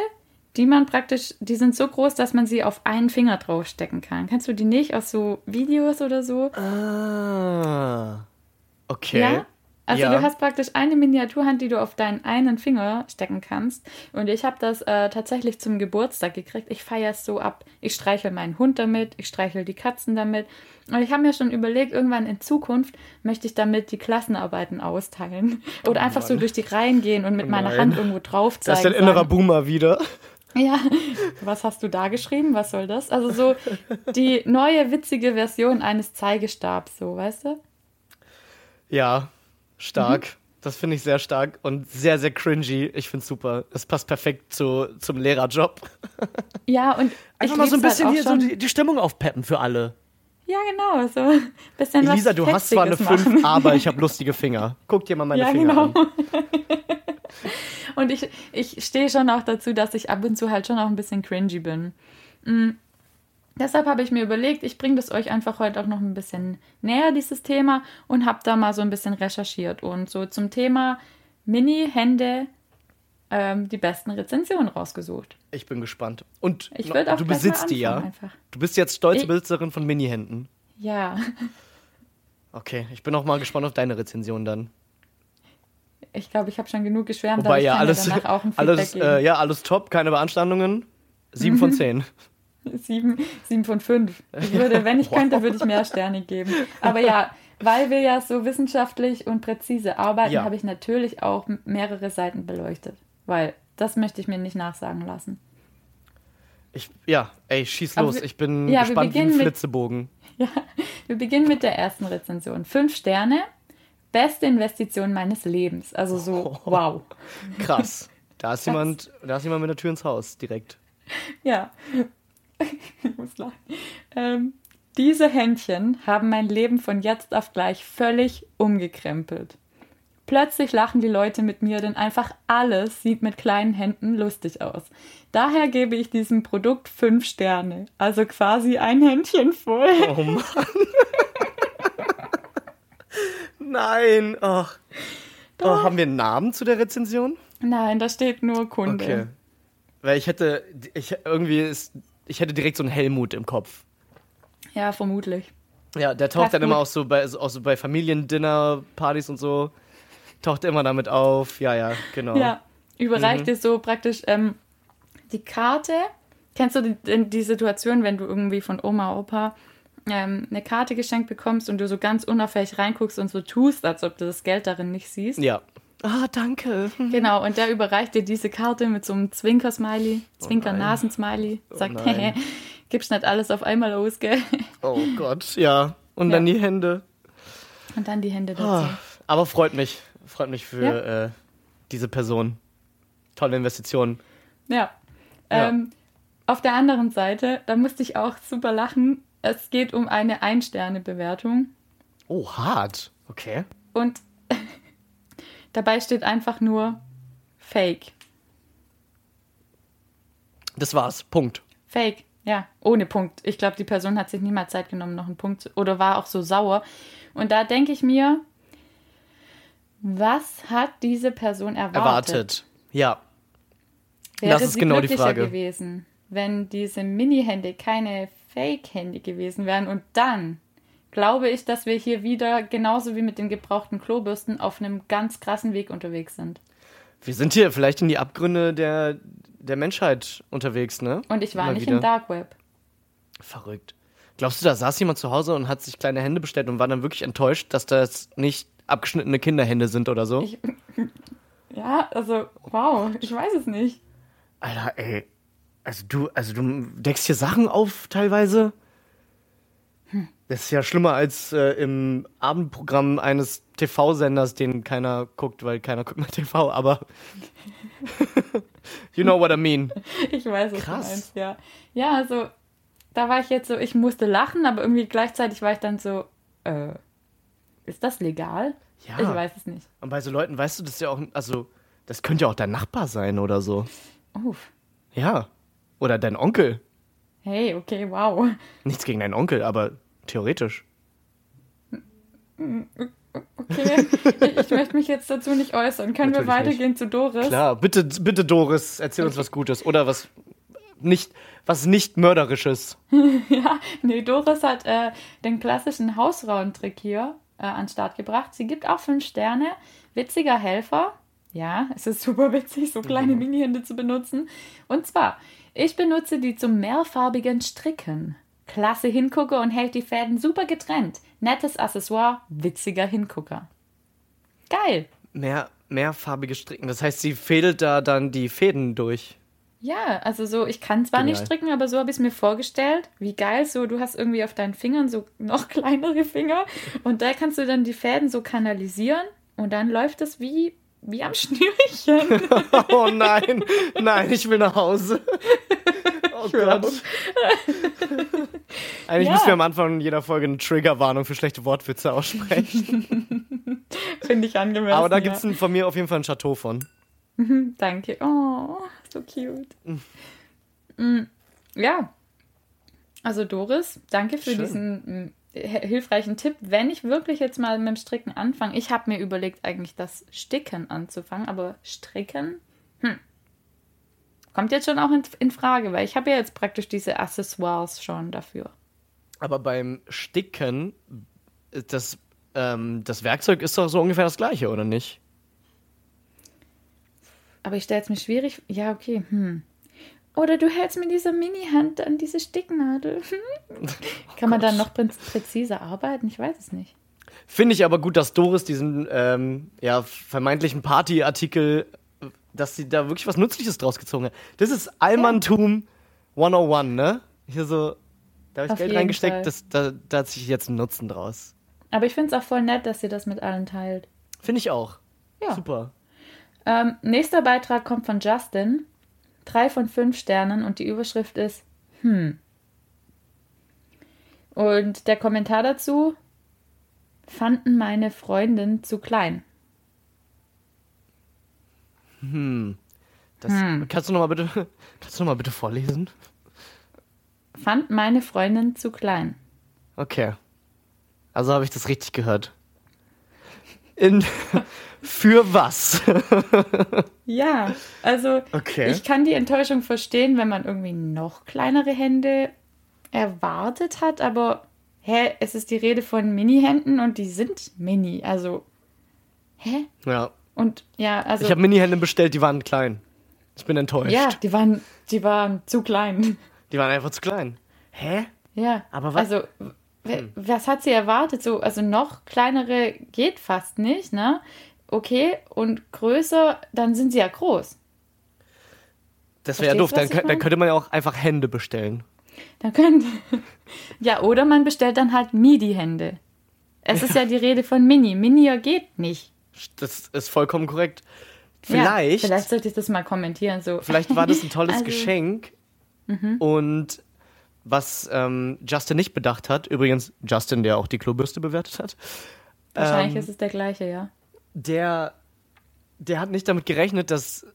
die man praktisch, die sind so groß, dass man sie auf einen Finger draufstecken kann. Kennst du die nicht aus so Videos oder so? Ah. Okay. Ja. Also Ja. du hast praktisch eine Miniaturhand, die du auf deinen einen Finger stecken kannst. Und ich habe das äh, tatsächlich zum Geburtstag gekriegt. Ich feiere es so ab. Ich streichel meinen Hund damit, ich streichel die Katzen damit. Und ich habe mir schon überlegt, irgendwann in Zukunft möchte ich damit die Klassenarbeiten austeilen. Oder einfach so durch die Reihen gehen und mit Oh meiner. Hand irgendwo drauf Das zeigen. ist dein innerer sagen, Boomer wieder. ja, was hast du da geschrieben? Was soll das? Also so die neue witzige Version eines Zeigestabs, so, weißt du? Ja, stark. Mhm. Das finde ich sehr stark und sehr, sehr cringy. Ich finde es super. Das passt perfekt zu, zum Lehrerjob. Ja, und Einfach ich mal so ein lieb's bisschen halt hier so die, die Stimmung aufpeppen für alle. Ja, genau, so ein bisschen Elisa, was du hast zwar eine Fetziges 5, machen. aber ich habe lustige Finger. Guck dir mal meine Ja, Finger genau. an. Und ich, ich stehe schon auch dazu, dass ich ab und zu halt schon auch ein bisschen cringy bin. Deshalb habe ich mir überlegt, ich bringe das euch einfach heute auch noch ein bisschen näher, dieses Thema, und habe da mal so ein bisschen recherchiert und so zum Thema Mini-Hände ähm, die besten Rezensionen rausgesucht. Ich bin gespannt. Und Ich no- würde auch du besitzt die, ja? einfach. Du bist jetzt stolze Besitzerin von Mini-Händen. Ja, Okay, ich bin auch mal gespannt auf deine Rezension dann. ich glaube, ich habe schon genug geschwärmt, Wobei aber ich ja alles, danach auch ein Feedback alles, äh, ja, alles top, keine Beanstandungen. Sieben von zehn. Sieben, sieben von fünf. Ich würde, wenn ich könnte, würde ich mehr Sterne geben. Aber ja, weil wir ja so wissenschaftlich und präzise arbeiten, Ja. habe ich natürlich auch mehrere Seiten beleuchtet. Weil das möchte ich mir nicht nachsagen lassen. Ich, ja, ey, schieß los. wir- Ich bin ja, gespannt wie ein beginnen mit- Flitzebogen. Ja, wir beginnen mit der ersten Rezension. Fünf Sterne. Beste Investition meines Lebens. Also so, wow. Krass. Da ist jemand, da ist jemand mit der Tür ins Haus direkt. Ja. Ich muss lachen. Ähm, diese Händchen haben mein Leben von jetzt auf gleich völlig umgekrempelt. Plötzlich lachen die Leute mit mir, denn einfach alles sieht mit kleinen Händen lustig aus. Daher gebe ich diesem Produkt fünf Sterne. Also quasi ein Händchen voll. Oh Mann. Nein. Ach. Oh, haben wir einen Namen zu der Rezension? Nein, da steht nur Kunde. Okay. Weil ich hätte, ich irgendwie ist, ich hätte direkt so einen Helmut im Kopf. Ja, vermutlich. Ja, der taucht Passt dann immer auch so bei, auch so bei Familiendinner-Partys und so. Taucht immer damit auf. Ja, ja, genau. Ja, überreicht Mhm. dir so praktisch ähm, die Karte. Kennst du die, die Situation, wenn du irgendwie von Oma, Opa ähm, eine Karte geschenkt bekommst und du so ganz unauffällig reinguckst und so tust, als ob du das Geld darin nicht siehst? Ja. Ah, danke. Genau, und der überreicht dir diese Karte mit so einem Zwinker-Smiley, Zwinker-Nasen-Smiley. Sagt, Oh nein. hehe, gibst nicht alles auf einmal aus, gell? Oh Gott, ja. Und dann Ja. die Hände. Und dann die Hände dazu. Ah, aber freut mich. Freut mich für Ja. äh, diese Person. Tolle Investition. Ja. Ja. Ähm, auf der anderen Seite, da musste ich auch super lachen. Es geht um eine Ein-Sterne-Bewertung. Oh, hart. Okay. Und dabei steht einfach nur Fake. Das war's. Punkt. Fake, ja, ohne Punkt. Ich glaube, die Person hat sich niemals Zeit genommen, noch einen Punkt zu, oder war auch so sauer. Und da denke ich mir, was hat diese Person erwartet? Erwartet. Ja. Wäre Das ist genau die Frage. gewesen, wenn diese Mini-Hände keine Fake-Handy gewesen wären. Und dann glaube ich, dass wir hier wieder, genauso wie mit den gebrauchten Klobürsten, auf einem ganz krassen Weg unterwegs sind. Wir sind hier vielleicht in die Abgründe der, der Menschheit unterwegs, ne? Und ich war Mal nicht wieder. im Dark Web. Verrückt. Glaubst du, da saß jemand zu Hause und hat sich kleine Hände bestellt und war dann wirklich enttäuscht, dass das nicht abgeschnittene Kinderhände sind oder so? Ich, ja, also, wow, ich weiß es nicht. Alter, ey. Also du, also du deckst hier Sachen auf teilweise. Das ist ja schlimmer als äh, im Abendprogramm eines TV-Senders, den keiner guckt, weil keiner guckt mehr TV, aber you know what I mean. Ich weiß es Krass. du meinst, ja. Ja, also, da war ich jetzt so, ich musste lachen, aber irgendwie gleichzeitig war ich dann so, äh, ist das legal? Ja. Ich weiß es nicht. Und bei so Leuten, weißt du, das ja auch, also, das könnte ja auch dein Nachbar sein oder so. Uff. Ja. Oder dein Onkel. Hey, okay, wow. Nichts gegen deinen Onkel, aber theoretisch. Okay, ich, möchte mich jetzt dazu nicht äußern. Können wir Natürlich weitergehen zu Doris? Klar, bitte, bitte Doris, erzähl uns was Gutes. Oder was nicht, was nicht mörderisches. Ja, nee, Doris hat äh, den klassischen Hausfrauentrick hier äh, an den Start gebracht. Sie gibt auch fünf Sterne. Witziger Helfer. Ja, es ist super witzig, so kleine Mini-Hände zu benutzen. Und zwar, ich benutze die zum mehrfarbigen Stricken. Klasse Hingucker und hält die Fäden super getrennt. Nettes Accessoire, witziger Hingucker. Geil. Mehr, mehrfarbige Stricken. Das heißt, sie fädelt da dann die Fäden durch. Ja, also so, ich kann zwar nicht Genial. stricken, aber so habe ich es mir vorgestellt. Wie geil, so du hast irgendwie auf deinen Fingern so noch kleinere Finger und da kannst du dann die Fäden so kanalisieren und dann läuft es wie, wie am Schnürchen. Oh nein, nein, ich will nach Hause. Oh Gott. Eigentlich Ja. müssen wir am Anfang jeder Folge eine Triggerwarnung für schlechte Wortwitze aussprechen. Finde ich angemessen. Aber da ja. gibt es von mir auf jeden Fall ein Chateau von. Danke. Oh, so cute. Mm, Ja. Also Doris, danke für Schön. diesen mm, hilfreichen Tipp. Wenn ich wirklich jetzt mal mit dem Stricken anfange, ich habe mir überlegt, eigentlich das Sticken anzufangen, aber Stricken, hm. Kommt jetzt schon auch in, in Frage, weil ich habe ja jetzt praktisch diese Accessoires schon dafür. Aber beim Sticken, das, ähm, das Werkzeug ist doch so ungefähr das gleiche, oder nicht? Aber ich stelle es mir schwierig. Ja, okay. Hm. Oder du hältst mit dieser Mini-Hand an diese Sticknadel. Kann man dann noch prä- präziser arbeiten? Ich weiß es nicht. Finde ich aber gut, dass Doris diesen ähm, ja, vermeintlichen Partyartikel, dass sie da wirklich was Nützliches draus gezogen hat. Das ist Allmanntum 101, ne? Hier so, da habe ich Auf Geld reingesteckt, das, da, da hat sich jetzt ein Nutzen draus. Aber ich finde es auch voll nett, dass sie das mit allen teilt. Finde ich auch. Ja. Super. Ähm, nächster Beitrag kommt von Justin. Drei von fünf Sternen und die Überschrift ist Hm. Und der Kommentar dazu fanden meine Freundin zu klein. Das, Kannst du noch mal bitte, kannst du noch mal bitte vorlesen? Fand meine Freundin zu klein. Okay. Also habe ich das richtig gehört. In, für was? Ja, also Okay. ich kann die Enttäuschung verstehen, wenn man irgendwie noch kleinere Hände erwartet hat, aber hä, es ist die Rede von Mini-Händen und die sind mini, also hä? Ja. Und ja, also Ich habe Mini-Hände bestellt, die waren klein. Ich bin enttäuscht. ja, die waren die waren zu klein. Die waren einfach zu klein. Hä? Ja, Aber was- also w- was hat sie erwartet? So, also noch kleinere geht fast nicht, ne? Okay, und größer, dann sind sie ja groß. Das wäre ja doof. Dann, dann könnte man ja auch einfach Hände bestellen. Dann können. Ja, oder man bestellt dann halt MIDI-Hände. Es ist ja die Rede von Mini. Minier geht nicht. Das ist vollkommen korrekt. Ja, Vielleicht, vielleicht sollte ich das mal kommentieren. So. vielleicht war das ein tolles Also- Geschenk. Und was ähm, Justin nicht bedacht hat, übrigens Justin, der auch die Klobürste bewertet hat, Wahrscheinlich ähm, ist es der gleiche, ja. der, der hat nicht damit gerechnet, dass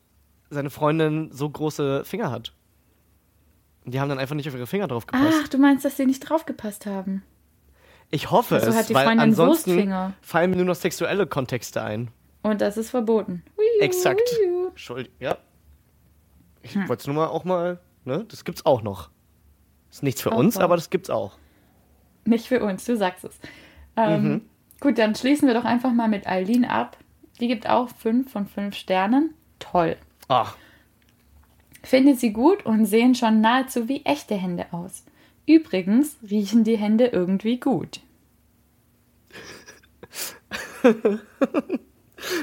seine Freundin so große Finger hat. Die haben dann einfach nicht auf ihre Finger drauf gepasst. Ach, du meinst, dass sie nicht draufgepasst haben. Ich hoffe Also es, hat die weil Freundin ansonsten Wurstfinger. fallen mir nur noch sexuelle Kontexte ein. Und das ist verboten. Wiu, Exakt. Entschuldigung, ja. Ich Hm. wollte es nur mal auch mal, ne? Das gibt's auch noch. Ist nichts für Auch uns, aber das gibt's auch. Nicht für uns, du sagst es. Ähm, Mhm. Gut, dann schließen wir doch einfach mal mit Eileen ab. Die gibt auch 5 von 5 Sternen. Toll. Ah, Finde sie gut und sehen schon nahezu wie echte Hände aus. Übrigens riechen die Hände irgendwie gut.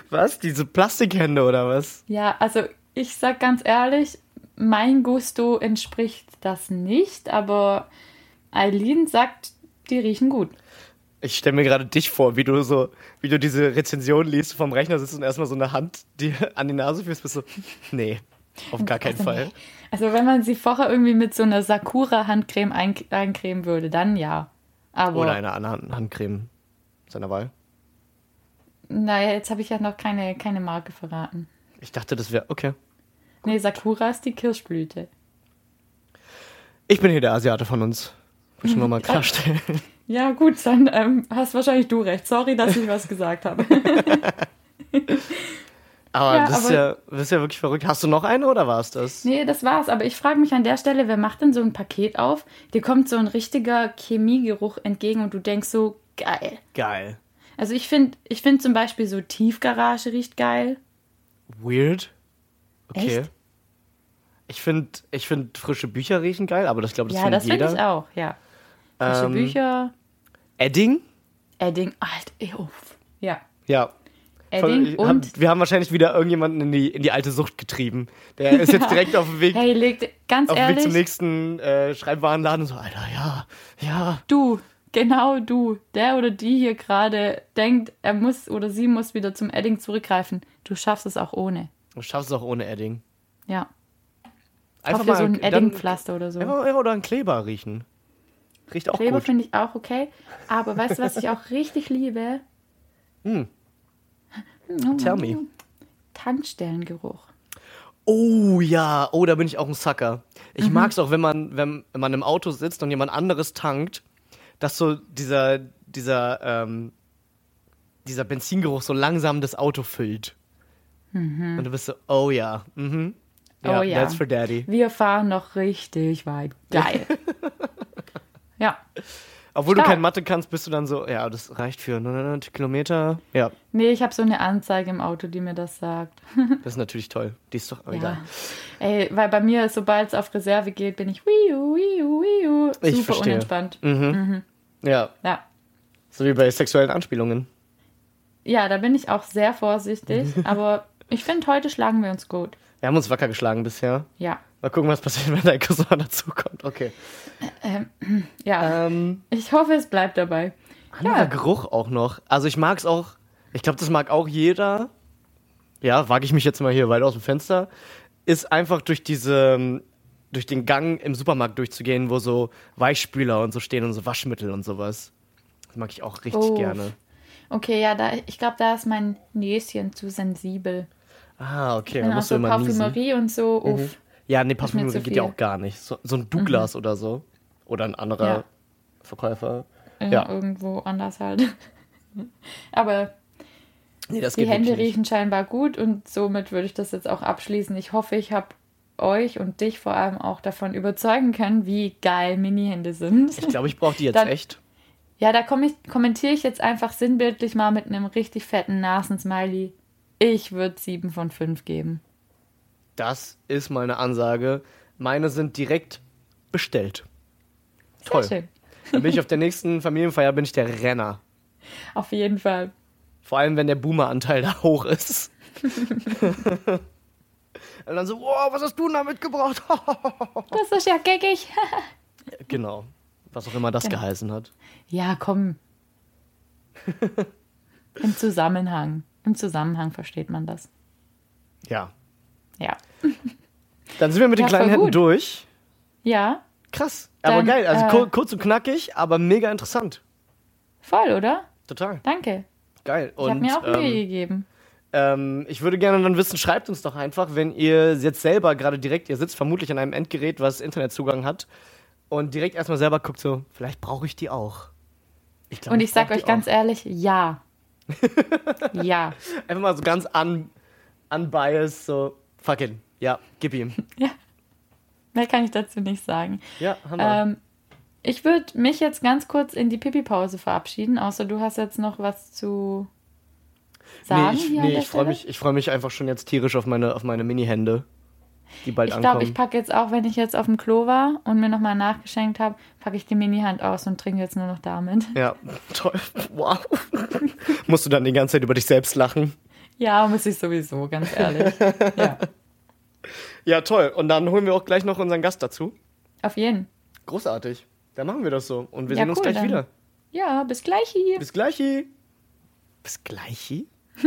was? Diese Plastikhände oder was? Ja, also ich sag ganz ehrlich, mein Gusto entspricht das nicht, aber Eileen sagt, die riechen gut. Ich stelle mir gerade dich vor, wie du so, wie du diese Rezension liest, vom Rechner sitzt und erstmal so eine Hand dir an die Nase führst, bist so, nee, auf gar keinen Also, Fall. Also wenn man sie vorher irgendwie mit so einer Sakura-Handcreme ein eincremen würde, dann ja. Aber Oder eine andere Handcreme seiner Wahl. naja, jetzt habe ich ja noch keine, keine Marke verraten. Ich dachte, das wäre, okay. Nee, Sakura ist die Kirschblüte. Ich bin hier der Asiate von uns. Will ich nur mal Ja. klarstellen. Ja, gut, dann ähm, hast wahrscheinlich du recht. Sorry, dass ich was gesagt habe. Aber, Ja, das, ist aber- ja, das ist ja wirklich verrückt. Hast du noch eine oder war es das? Nee, das war's. Aber ich frage mich an der Stelle, wer macht denn so ein Paket auf? Dir kommt so ein richtiger Chemiegeruch entgegen und du denkst so, geil. Geil. Also ich finde ich find zum Beispiel so Tiefgarage riecht geil. Weird. Okay. Echt? Ich finde ich find frische Bücher riechen geil, aber das glaube ich, das ja, findet das finde jeder. ich auch, ja. Frische Ähm, Bücher, Edding? Edding, alt, uff. Ja, Ja. Edding Voll- und... hab, wir haben wahrscheinlich wieder irgendjemanden in die, in die alte Sucht getrieben. Der ist jetzt direkt auf dem Weg, Hey, legt, ganz auf dem Weg ehrlich, zum nächsten äh, Schreibwarenladen und so, Alter, ja, ja. du, genau du, der oder die hier gerade denkt, er muss oder sie muss wieder zum Edding zurückgreifen. Du schaffst es auch ohne. Du schaffst es auch ohne Edding. Ja, Einfach kauf dir so ein Eddingpflaster oder so. Ja, oder ein Kleber riechen. Riecht auch Kleber gut. finde ich auch okay. Aber weißt du, was ich auch richtig liebe? Hm. Tell me. Tankstellengeruch. Oh ja, oh, da bin ich auch ein Sucker. Mhm. Ich mag's auch, wenn man, wenn man im Auto sitzt und jemand anderes tankt, dass so dieser, dieser, ähm, dieser Benzingeruch so langsam das Auto füllt. Und du bist so, oh ja, mhm. Ja, Oh ja. that's for daddy. Wir fahren noch richtig weit. Geil. ja. Obwohl du Stark. kein Mathe kannst, bist du dann so, ja, das reicht für 900 Kilometer. Ja, Nee, ich habe so eine Anzeige im Auto, die mir das sagt. das ist natürlich toll. Die ist doch Ja. egal. Ey, weil bei mir, sobald es auf Reserve geht, bin ich wiu, wiu, wiu. Super Ich verstehe. unentspannt. Mhm. Ja, Ja. so wie bei sexuellen Anspielungen. Ja, da bin ich auch sehr vorsichtig. aber ich finde, heute schlagen wir uns gut. Wir haben uns wacker geschlagen bisher. Ja. Mal gucken, was passiert, wenn dein Cousin dazukommt. Okay. Ja. Ähm, Ich hoffe, es bleibt dabei. anderer Ja. Geruch auch noch. Also ich mag es auch, ich glaube, das mag auch jeder. Ja, wage ich mich jetzt mal hier weit aus dem Fenster. Ist einfach durch diese, durch den Gang im Supermarkt durchzugehen, wo so Weichspüler und so stehen und so Waschmittel und sowas. Das mag ich auch richtig Oh. gerne. Okay, ja, da, ich glaube, da ist mein Näschen zu sensibel. Ah, okay. Musst du so immer niesen. Parfümerie und so. Uff. Ja, nee, Parfümerie geht ja viel. Mhm. auch gar nicht. So, so ein Douglas oder so. Oder ein anderer Ja. Verkäufer. Ja, Ja. irgendwo anders halt. Aber Nee, die Hände wirklich nicht. riechen scheinbar gut und somit würde ich das jetzt auch abschließen. Ich hoffe, ich habe euch und dich vor allem auch davon überzeugen können, wie geil Mini-Hände sind. Ich glaube, ich brauche die jetzt Dann- echt. Ja, da komm ich, kommentiere ich jetzt einfach sinnbildlich mal mit einem richtig fetten Nasensmiley. Ich würde 7 von 5 geben. Das ist mal eine Ansage. Meine sind direkt bestellt. Sehr Toll. schön. Dann bin ich auf der nächsten Familienfeier, bin ich der Renner. Auf jeden Fall. Vor allem, wenn der Boomer-Anteil da hoch ist. Und dann so, wow, was hast du denn da mitgebracht? Das ist ja geckig. genau. Was auch immer das Genau. geheißen hat. Ja, komm. Im Zusammenhang. Im Zusammenhang versteht man das. Ja. Ja. Dann sind wir mit den Ja, kleinen Händen durch. Ja, Krass. Aber Dann, geil. Also äh, kur kurz und knackig, aber mega interessant. voll, oder? Total. Danke. Geil. Ich habe Und mir auch Mühe ähm, gegeben. ähm, ich würde gerne dann wissen, schreibt uns doch einfach, wenn ihr jetzt selber gerade direkt, ihr sitzt vermutlich an einem Endgerät, was Internetzugang hat und direkt erstmal selber guckt so, vielleicht brauche ich die auch. Ich glaub, Und ich sag brauch die euch ganz auch. ehrlich, ja. Ja. Einfach mal so ganz un unbiased, so, fuck it. Ja, gib ihm. Mehr kann ich dazu nicht sagen. Ja, Hammer. Ähm, ich würde mich jetzt ganz kurz in die Pipi-Pause verabschieden, außer du hast jetzt noch was zu sagen. nee, ich, nee, ich freue mich, ich freu mich einfach schon jetzt tierisch auf meine, auf meine Mini-Hände, die bald Ich glaube, ich packe jetzt auch, wenn ich jetzt auf dem Klo war und mir nochmal nachgeschenkt habe, packe ich die Mini-Hand aus und trinke jetzt nur noch damit. Ja, toll. Wow. Musst du dann die ganze Zeit über dich selbst lachen? Ja, muss ich sowieso, ganz ehrlich. ja, Ja, toll. Und dann holen wir auch gleich noch unseren Gast dazu. auf jeden. Großartig. Dann machen wir das so. Und wir Ja, sehen uns cool, gleich dann. wieder. Ja, bis gleich hier. Bis gleich. Bis gleich.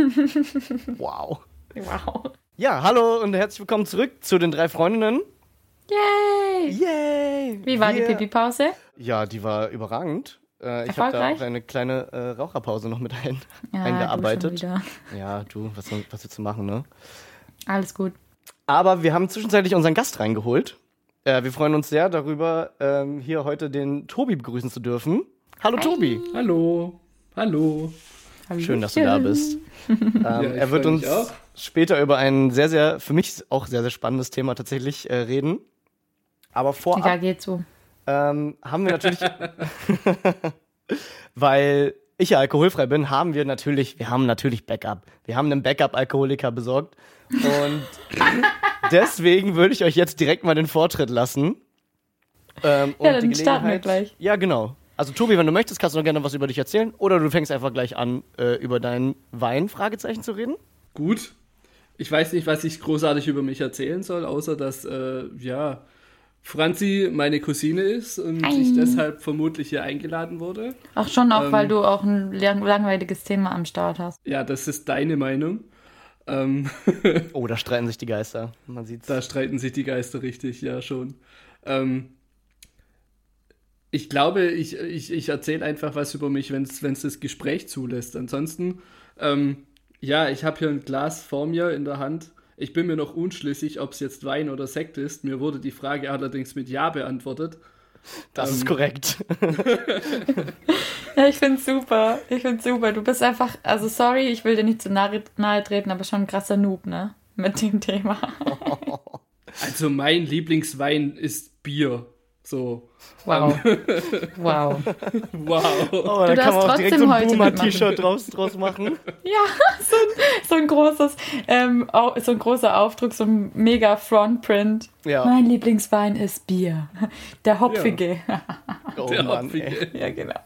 wow. Wow. Ja, hallo und herzlich willkommen zurück zu den drei Freundinnen. Yay! Yay! Wie war die Wir- Pipi-Pause? Ja, die war überragend. Äh, ich habe da auch eine kleine äh, Raucherpause noch mit ein, Ja, eingearbeitet. Du schon wieder. Ja, du, was, was willst du machen, ne? Alles gut. Aber wir haben zwischenzeitlich unseren Gast reingeholt. Äh, wir freuen uns sehr darüber, ähm, hier heute den Tobi begrüßen zu dürfen. Hallo Tobi. Hallo. Hallo. Schön, dass du da bist. Ähm, ich er wird uns mich auch. Später über ein sehr, sehr, für mich auch sehr, sehr spannendes Thema tatsächlich äh, reden. Aber vorab Ja, geht so. ähm, haben wir natürlich, weil ich ja alkoholfrei bin, haben wir natürlich, wir haben natürlich Backup. Wir haben einen Backup-Alkoholiker besorgt. Und deswegen würde ich euch jetzt direkt mal den Vortritt lassen. Ähm, und Ja, die dann starten wir gleich. Ja, genau. Also Tobi, wenn du möchtest, kannst du noch gerne was über dich erzählen. Oder du fängst einfach gleich an, äh, über deinen Wein, Fragezeichen, zu reden. Gut. Ich weiß nicht, was ich großartig über mich erzählen soll, außer dass, äh, ja, Franzi meine Cousine ist und Ei. ich deshalb vermutlich hier eingeladen wurde. Auch schon auch, Ähm, weil du auch ein lang langweiliges Thema am Start hast. Ja, das ist deine Meinung. Ähm, Oh, da streiten sich die Geister. Man sieht's. da streiten sich die Geister richtig, ja schon. Ähm, ich glaube, ich, ich, ich erzähle einfach was über mich, wenn es das Gespräch zulässt. Ansonsten, ähm, ja, ich habe hier ein Glas vor mir in der Hand. Ich bin mir noch unschlüssig, ob es jetzt Wein oder Sekt ist. Mir wurde die Frage allerdings mit Ja beantwortet. Das ist ähm, korrekt. Ja, ich find's super. Ich find's super. Du bist einfach, also sorry, ich will dir nicht zu nahe, nahe treten, aber schon ein krasser Noob, ne? Mit dem Thema. Also mein Lieblingswein ist Bier. So. Wow. Wow. Wow. Oh, da Du kann man auch darfst direkt so trotzdem ein heute Boomer-T-Shirt draus, draus machen. Ja, so ein, so ein großes, ähm, so ein großer Aufdruck, so ein mega Frontprint. Ja. Mein Lieblingswein ist Bier. Der hopfige. Oh Der Mann, ey. Hopfige. Ja, genau.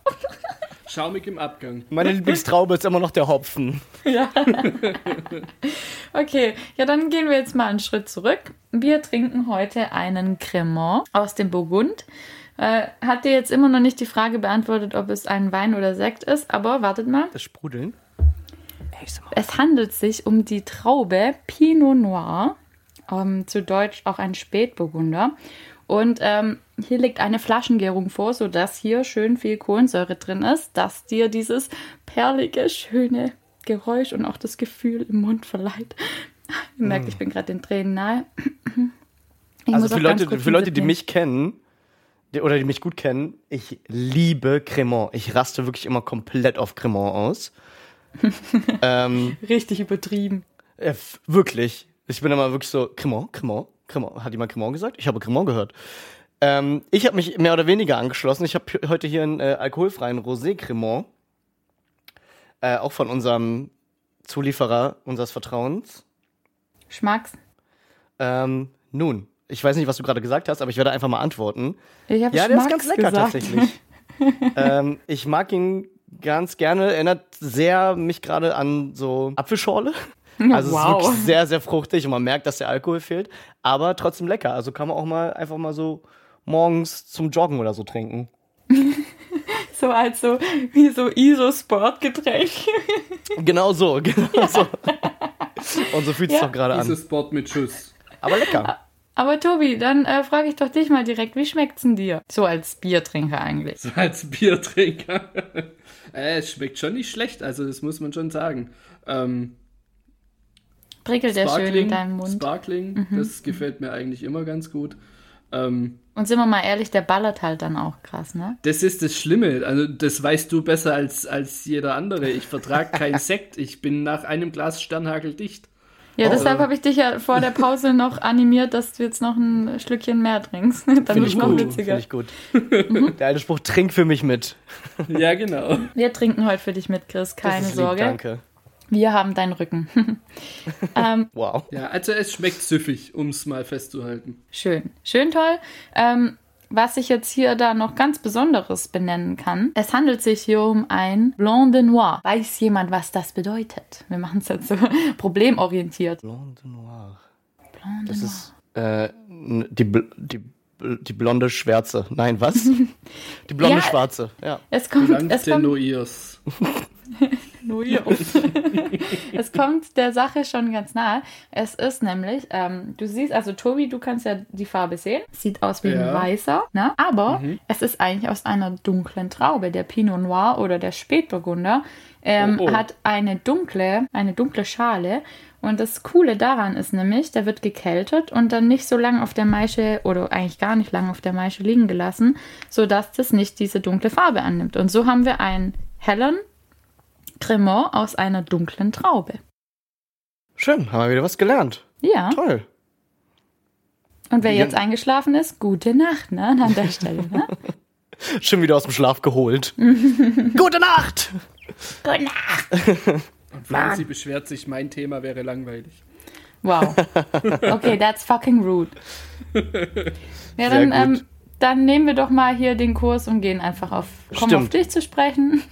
Schaumig im Abgang. Meine Lieblingstraube ist immer noch der Hopfen. Ja. Okay, ja, dann gehen wir jetzt mal einen Schritt zurück. Wir trinken heute einen Cremant aus dem Burgund. Äh, hat dir jetzt immer noch nicht die Frage beantwortet, ob es ein Wein oder Sekt ist, aber wartet mal. Das Sprudeln. Es handelt sich um die Traube Pinot Noir, ähm, zu Deutsch auch ein Spätburgunder. Und ähm, hier liegt eine Flaschengärung vor, sodass hier schön viel Kohlensäure drin ist, das dir dieses perlige, schöne Geräusch und auch das Gefühl im Mund verleiht. Ihr merkt, ich bin gerade den Tränen nahe. Ich Also für Leute, für Leute, die mich kennen, die, oder die mich gut kennen, ich liebe Cremant. Ich raste wirklich immer komplett auf Cremant aus. ähm, Richtig übertrieben. äh, wirklich. Ich bin immer wirklich so, Cremant, Cremant, Cremant. Hat jemand Cremant gesagt? Ich habe Cremant gehört. Ähm, ich habe mich mehr oder weniger angeschlossen. Ich habe heute hier einen äh, alkoholfreien Rosé Cremant. Äh, auch von unserem Zulieferer unseres Vertrauens. Schmacks. Ähm, nun, ich weiß nicht, was du gerade gesagt hast, aber ich werde einfach mal antworten. Ich habe Ja, der ist ganz lecker gesagt. tatsächlich. ähm, ich mag ihn ganz gerne. Erinnert sehr mich gerade an so Apfelschorle. Also es ist wow. wirklich sehr, sehr fruchtig und man merkt, dass der Alkohol fehlt, aber trotzdem lecker. Also kann man auch mal einfach mal so morgens zum Joggen oder so trinken. So als so, wie so ISO-Sportgetränk. Genau so, genau so. Und so fühlt es Ja. doch gerade an. Dieses Sport mit Schuss. Aber lecker. Aber Tobi, dann äh, frage ich doch dich mal direkt, wie schmeckt's denn dir? So als Biertrinker eigentlich. So als Biertrinker. äh, es schmeckt schon nicht schlecht, also das muss man schon sagen. Ähm, Prickelt der schön in deinem Mund. Mhm. Sparkling, das gefällt mir eigentlich immer ganz gut. Ähm, Und sind wir mal ehrlich, der ballert halt dann auch krass, ne? das ist das Schlimme. Also, das weißt du besser als, als jeder andere. Ich vertrage keinen Sekt. Ich bin nach einem Glas Sternhagel dicht. Ja, Oh. deshalb habe ich dich ja vor der Pause noch animiert, dass du jetzt noch ein Schlückchen mehr trinkst. Dann Finde wird ich es noch gut. witziger. Finde ich gut. Der alte Spruch, trink für mich mit. Ja, genau. Wir trinken heute für dich mit, Chris, keine das ist Sorge. Lieb, danke. Wir haben deinen Rücken. ähm, Wow. Ja, also es schmeckt süffig, um es mal festzuhalten. schön, schön toll. Ähm, was ich jetzt hier da noch ganz Besonderes benennen kann, es handelt sich hier um ein Blanc de Noir. Weiß jemand, was das bedeutet? Wir machen es jetzt so problemorientiert. Blonde Noir. Blanc de Das Noir. ist äh, die, die, die blonde Schwärze. Nein, was? Die blonde Ja. Schwarze. Ja. Es kommt, es Blanc de kommt Noirs. es kommt der Sache schon ganz nahe. Es ist nämlich, ähm, du siehst, also Tobi, du kannst ja die Farbe sehen. Sieht aus wie ein Ja. weißer, ne? aber es ist eigentlich aus einer dunklen Traube. Der Pinot Noir oder der Spätburgunder ähm, Oh, oh. hat eine dunkle, eine dunkle Schale. Und das Coole daran ist nämlich, der wird gekältet und dann nicht so lange auf der Maische oder eigentlich gar nicht lange auf der Maische liegen gelassen, sodass das nicht diese dunkle Farbe annimmt. Und so haben wir einen hellen Cremant aus einer dunklen Traube. Schön, haben wir wieder was gelernt. Ja. Toll. Und wer Ja. jetzt eingeschlafen ist, gute Nacht, ne? An der Stelle, ne? Schon wieder aus dem Schlaf geholt. Gute Nacht! Gute Nacht. Und Franzi beschwert sich, mein Thema wäre langweilig. Wow. Okay, that's fucking rude. Ja, dann, ähm, dann nehmen wir doch mal hier den Kurs und gehen einfach auf, komm Stimmt. auf dich zu sprechen.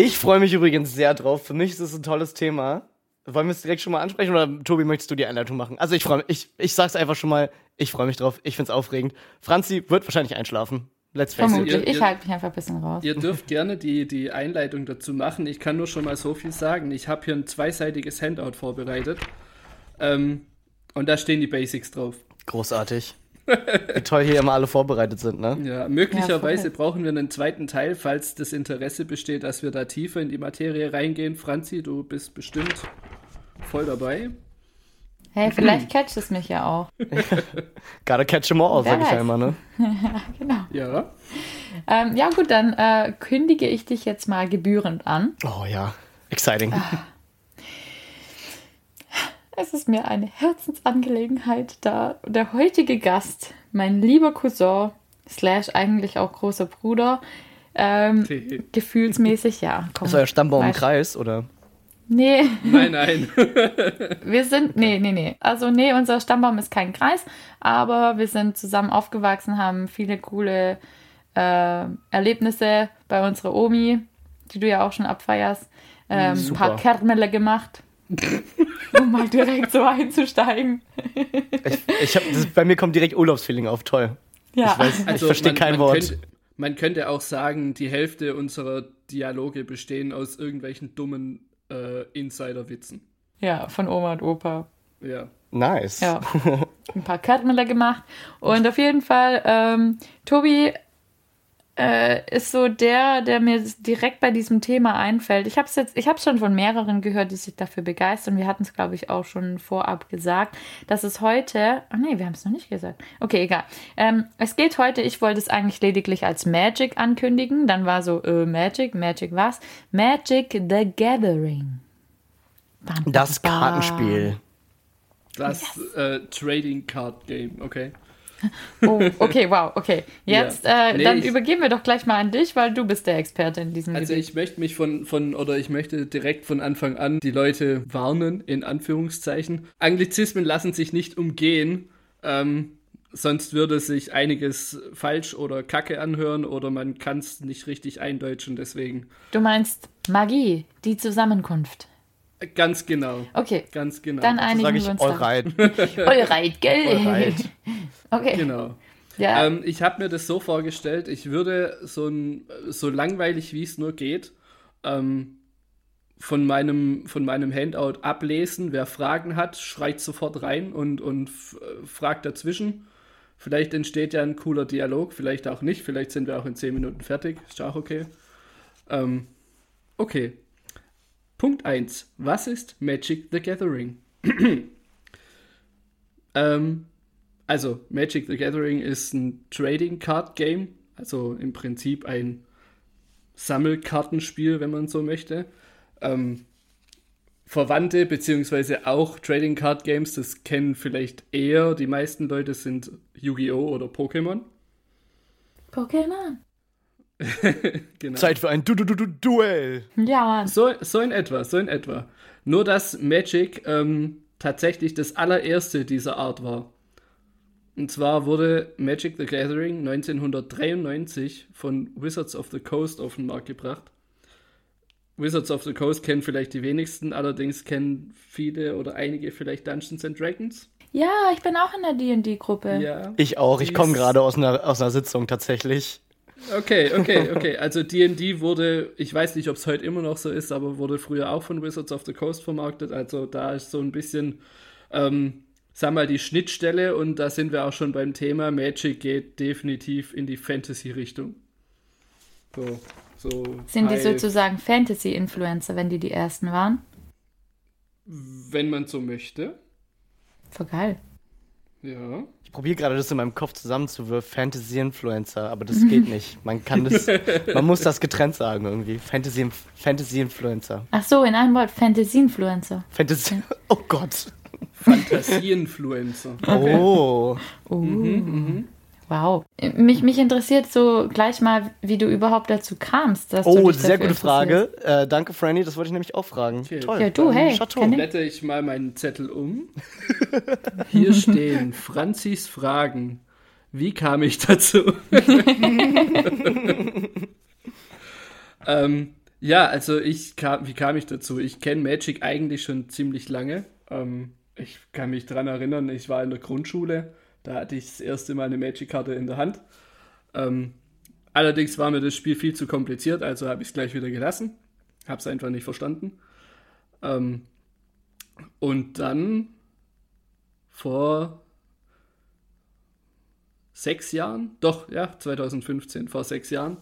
Ich freue mich übrigens sehr drauf. Für mich ist es ein tolles Thema. Wollen wir es direkt schon mal ansprechen oder Tobi, möchtest du die Einleitung machen? Also ich freue mich, ich, ich sag's einfach schon mal, ich freue mich drauf, ich find's aufregend. Franzi wird wahrscheinlich einschlafen. Let's face it. Vermutlich. ihr- Ich halte mich einfach ein bisschen raus. Ihr dürft gerne die, die Einleitung dazu machen. Ich kann nur schon mal so viel sagen. Ich habe hier ein zweiseitiges Handout vorbereitet. Ähm, und da stehen die Basics drauf. Großartig. Wie toll hier immer alle vorbereitet sind, ne? Ja, möglicherweise voll. brauchen wir einen zweiten Teil, falls das Interesse besteht, dass wir da tiefer in die Materie reingehen. Franzi, du bist bestimmt voll dabei. Hey, vielleicht catcht es mich ja auch. Gotta catch 'em all, sag ich ja immer, ne? Genau. Ja. Ähm, ja, gut, dann äh, kündige ich dich jetzt mal gebührend an. Oh ja, exciting. Es ist mir eine Herzensangelegenheit, da der heutige Gast, mein lieber Cousin, slash eigentlich auch großer Bruder, ähm, gefühlsmäßig, ja. Komm, Ist euer Stammbaum im Kreis, oder? Nee, Nein, nein. wir sind, nee, nee, nee. Also, nee, unser Stammbaum ist kein Kreis, aber wir sind zusammen aufgewachsen, haben viele coole äh, Erlebnisse bei unserer Omi, die du ja auch schon abfeierst. Ähm, ein paar Kermele gemacht, um mal direkt so einzusteigen. Ich, ich hab, das, bei mir kommt direkt Urlaubsfeeling auf, toll. Ja. Ich weiß, ich verstehe kein man Wort. Könnte, man könnte auch sagen, die Hälfte unserer Dialoge bestehen aus irgendwelchen dummen äh, Insider-Witzen. Ja, von Oma und Opa. Ja. Nice. Ja. Ein paar Kermele gemacht. Und auf jeden Fall, ähm, Tobi äh, ist so der, der mir direkt bei diesem Thema einfällt. Ich habe es jetzt, ich habe schon von mehreren gehört, die sich dafür begeistern. Wir hatten es, glaube ich, auch schon vorab gesagt, dass es heute, ach nee, wir haben es noch nicht gesagt. Okay, egal. Ähm, es geht heute, ich wollte es eigentlich lediglich als Magic ankündigen. Dann war so, äh, Magic, Magic was? Magic the Gathering. Bam, Das bam. Kartenspiel. Das äh, Trading Card Game, okay. Oh, okay, wow, okay. Jetzt, Ja. äh, Nee, dann ich- übergeben wir doch gleich mal an dich, weil du bist der Experte in diesem Also Gebiet. ich möchte mich von, von, oder ich möchte direkt von Anfang an die Leute warnen, in Anführungszeichen. Anglizismen lassen sich nicht umgehen, ähm, sonst würde sich einiges falsch oder kacke anhören oder man kann es nicht richtig eindeutschen, deswegen. Du meinst Magie, die Zusammenkunft. Ganz genau. Okay, Ganz genau. dann Sag einigen ich wir uns da. alright. Alright, gell? Alright. Okay. Genau. Ja. Ähm, ich habe mir das so vorgestellt, ich würde so, ein, so langweilig wie es nur geht, ähm, von, meinem, von meinem Handout ablesen. Wer Fragen hat, schreit sofort rein und, und äh, fragt dazwischen. Vielleicht entsteht ja ein cooler Dialog, vielleicht auch nicht. Vielleicht sind wir auch in 10 Minuten fertig. Ist auch okay. Ähm, okay. Punkt 1. Was ist Magic the Gathering? ähm, also, Magic the Gathering ist ein Trading Card Game, also im Prinzip ein Sammelkartenspiel, wenn man so möchte. Ähm, Verwandte beziehungsweise auch Trading Card Games, das kennen vielleicht eher die meisten Leute, sind Yu-Gi-Oh! oder Pokémon. Pokémon. Genau. Zeit für ein du du du du Duell. Ja, Mann. So, so in etwa, so in etwa. Nur, dass Magic ähm, tatsächlich das allererste dieser Art war. Und zwar wurde Magic the Gathering 1993 von Wizards of the Coast auf den Markt gebracht. Wizards of the Coast kennen vielleicht die wenigsten, allerdings kennen viele oder einige vielleicht Dungeons and Dragons. Ja, ich bin auch in der D&D-Gruppe. Ja. Ich auch. Ich komme gerade aus einer, aus einer Sitzung tatsächlich. Okay, okay, okay. Also D&D wurde, ich weiß nicht, ob es heute immer noch so ist, aber wurde früher auch von Wizards of the Coast vermarktet. Also da ist so ein bisschen, ähm, sag mal, die Schnittstelle und da sind wir auch schon beim Thema. Magic geht definitiv in die Fantasy-Richtung. So, so. Sind die sozusagen Fantasy-Influencer, wenn die die ersten waren? Wenn man so möchte. Voll geil. Ja. Ich probiere gerade das in meinem Kopf zusammenzuwürfen. Fantasy-Influencer, aber das geht nicht. Man kann das, man muss das getrennt sagen irgendwie. Fantasy- Fantasy-Influencer. Ach so, in einem Wort, Fantasy-Influencer. Fantasy, oh Gott. Fantasie-Influencer. Oh. Uh. Wow. Mich, mich interessiert so gleich mal, wie du überhaupt dazu kamst. Dass du Oh, dich sehr gute Frage. Äh, danke, Franny, das wollte ich nämlich auch fragen. Okay. Toll. Ja, du, hey, Chateau. kann ich- Blätter ich mal meinen Zettel um. Hier stehen Franzis Fragen. Wie kam ich dazu? ähm, ja, also ich kam, wie kam ich dazu? Ich kenne Magic eigentlich schon ziemlich lange. Ähm, ich kann mich dran erinnern, ich war in der Grundschule, da hatte ich das erste Mal eine Magic-Karte in der Hand. Ähm, allerdings war mir das Spiel viel zu kompliziert, also habe ich es gleich wieder gelassen. Habe es einfach nicht verstanden. Ähm, und dann vor sechs Jahren, doch, ja, 2015, vor sechs Jahren,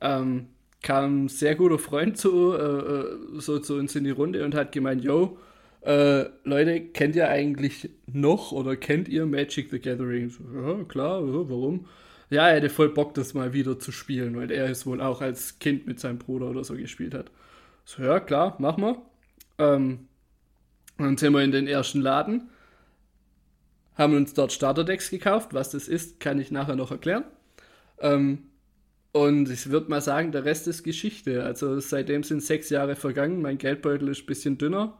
ähm, kam ein sehr guter Freund zu, äh, äh, so zu uns in die Runde und hat gemeint, yo, äh, Leute, kennt ihr eigentlich noch oder kennt ihr Magic the Gathering? Ja, klar, warum? Ja, er hätte voll Bock, das mal wieder zu spielen, weil er es wohl auch als Kind mit seinem Bruder oder so gespielt hat. So, ja, klar, mach mal. Ähm, dann sind wir in den ersten Laden, haben uns dort Starterdecks gekauft. Was das ist, kann ich nachher noch erklären. Ähm, und ich würde mal sagen, der Rest ist Geschichte. Also seitdem sind sechs Jahre vergangen. Mein Geldbeutel ist ein bisschen dünner.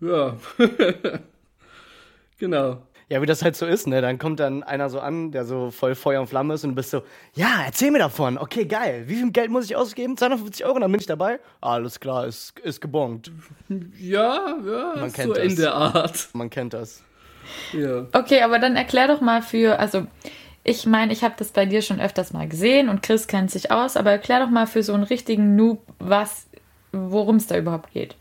Ja. genau. Ja, wie das halt so ist, ne? Dann kommt dann einer so an, der so voll Feuer und Flamme ist und du bist so, ja, erzähl mir davon. Okay, geil. Wie viel Geld muss ich ausgeben? 250 Euro, dann bin ich dabei. Alles klar, ist, ist gebongt. Ja, ja, Man so kennt in das. der Art. Man kennt das. Ja. Okay, aber dann erklär doch mal für, also ich meine, ich habe das bei dir schon öfters mal gesehen und Chris kennt sich aus, aber erklär doch mal für so einen richtigen Noob, was, worum es da überhaupt geht.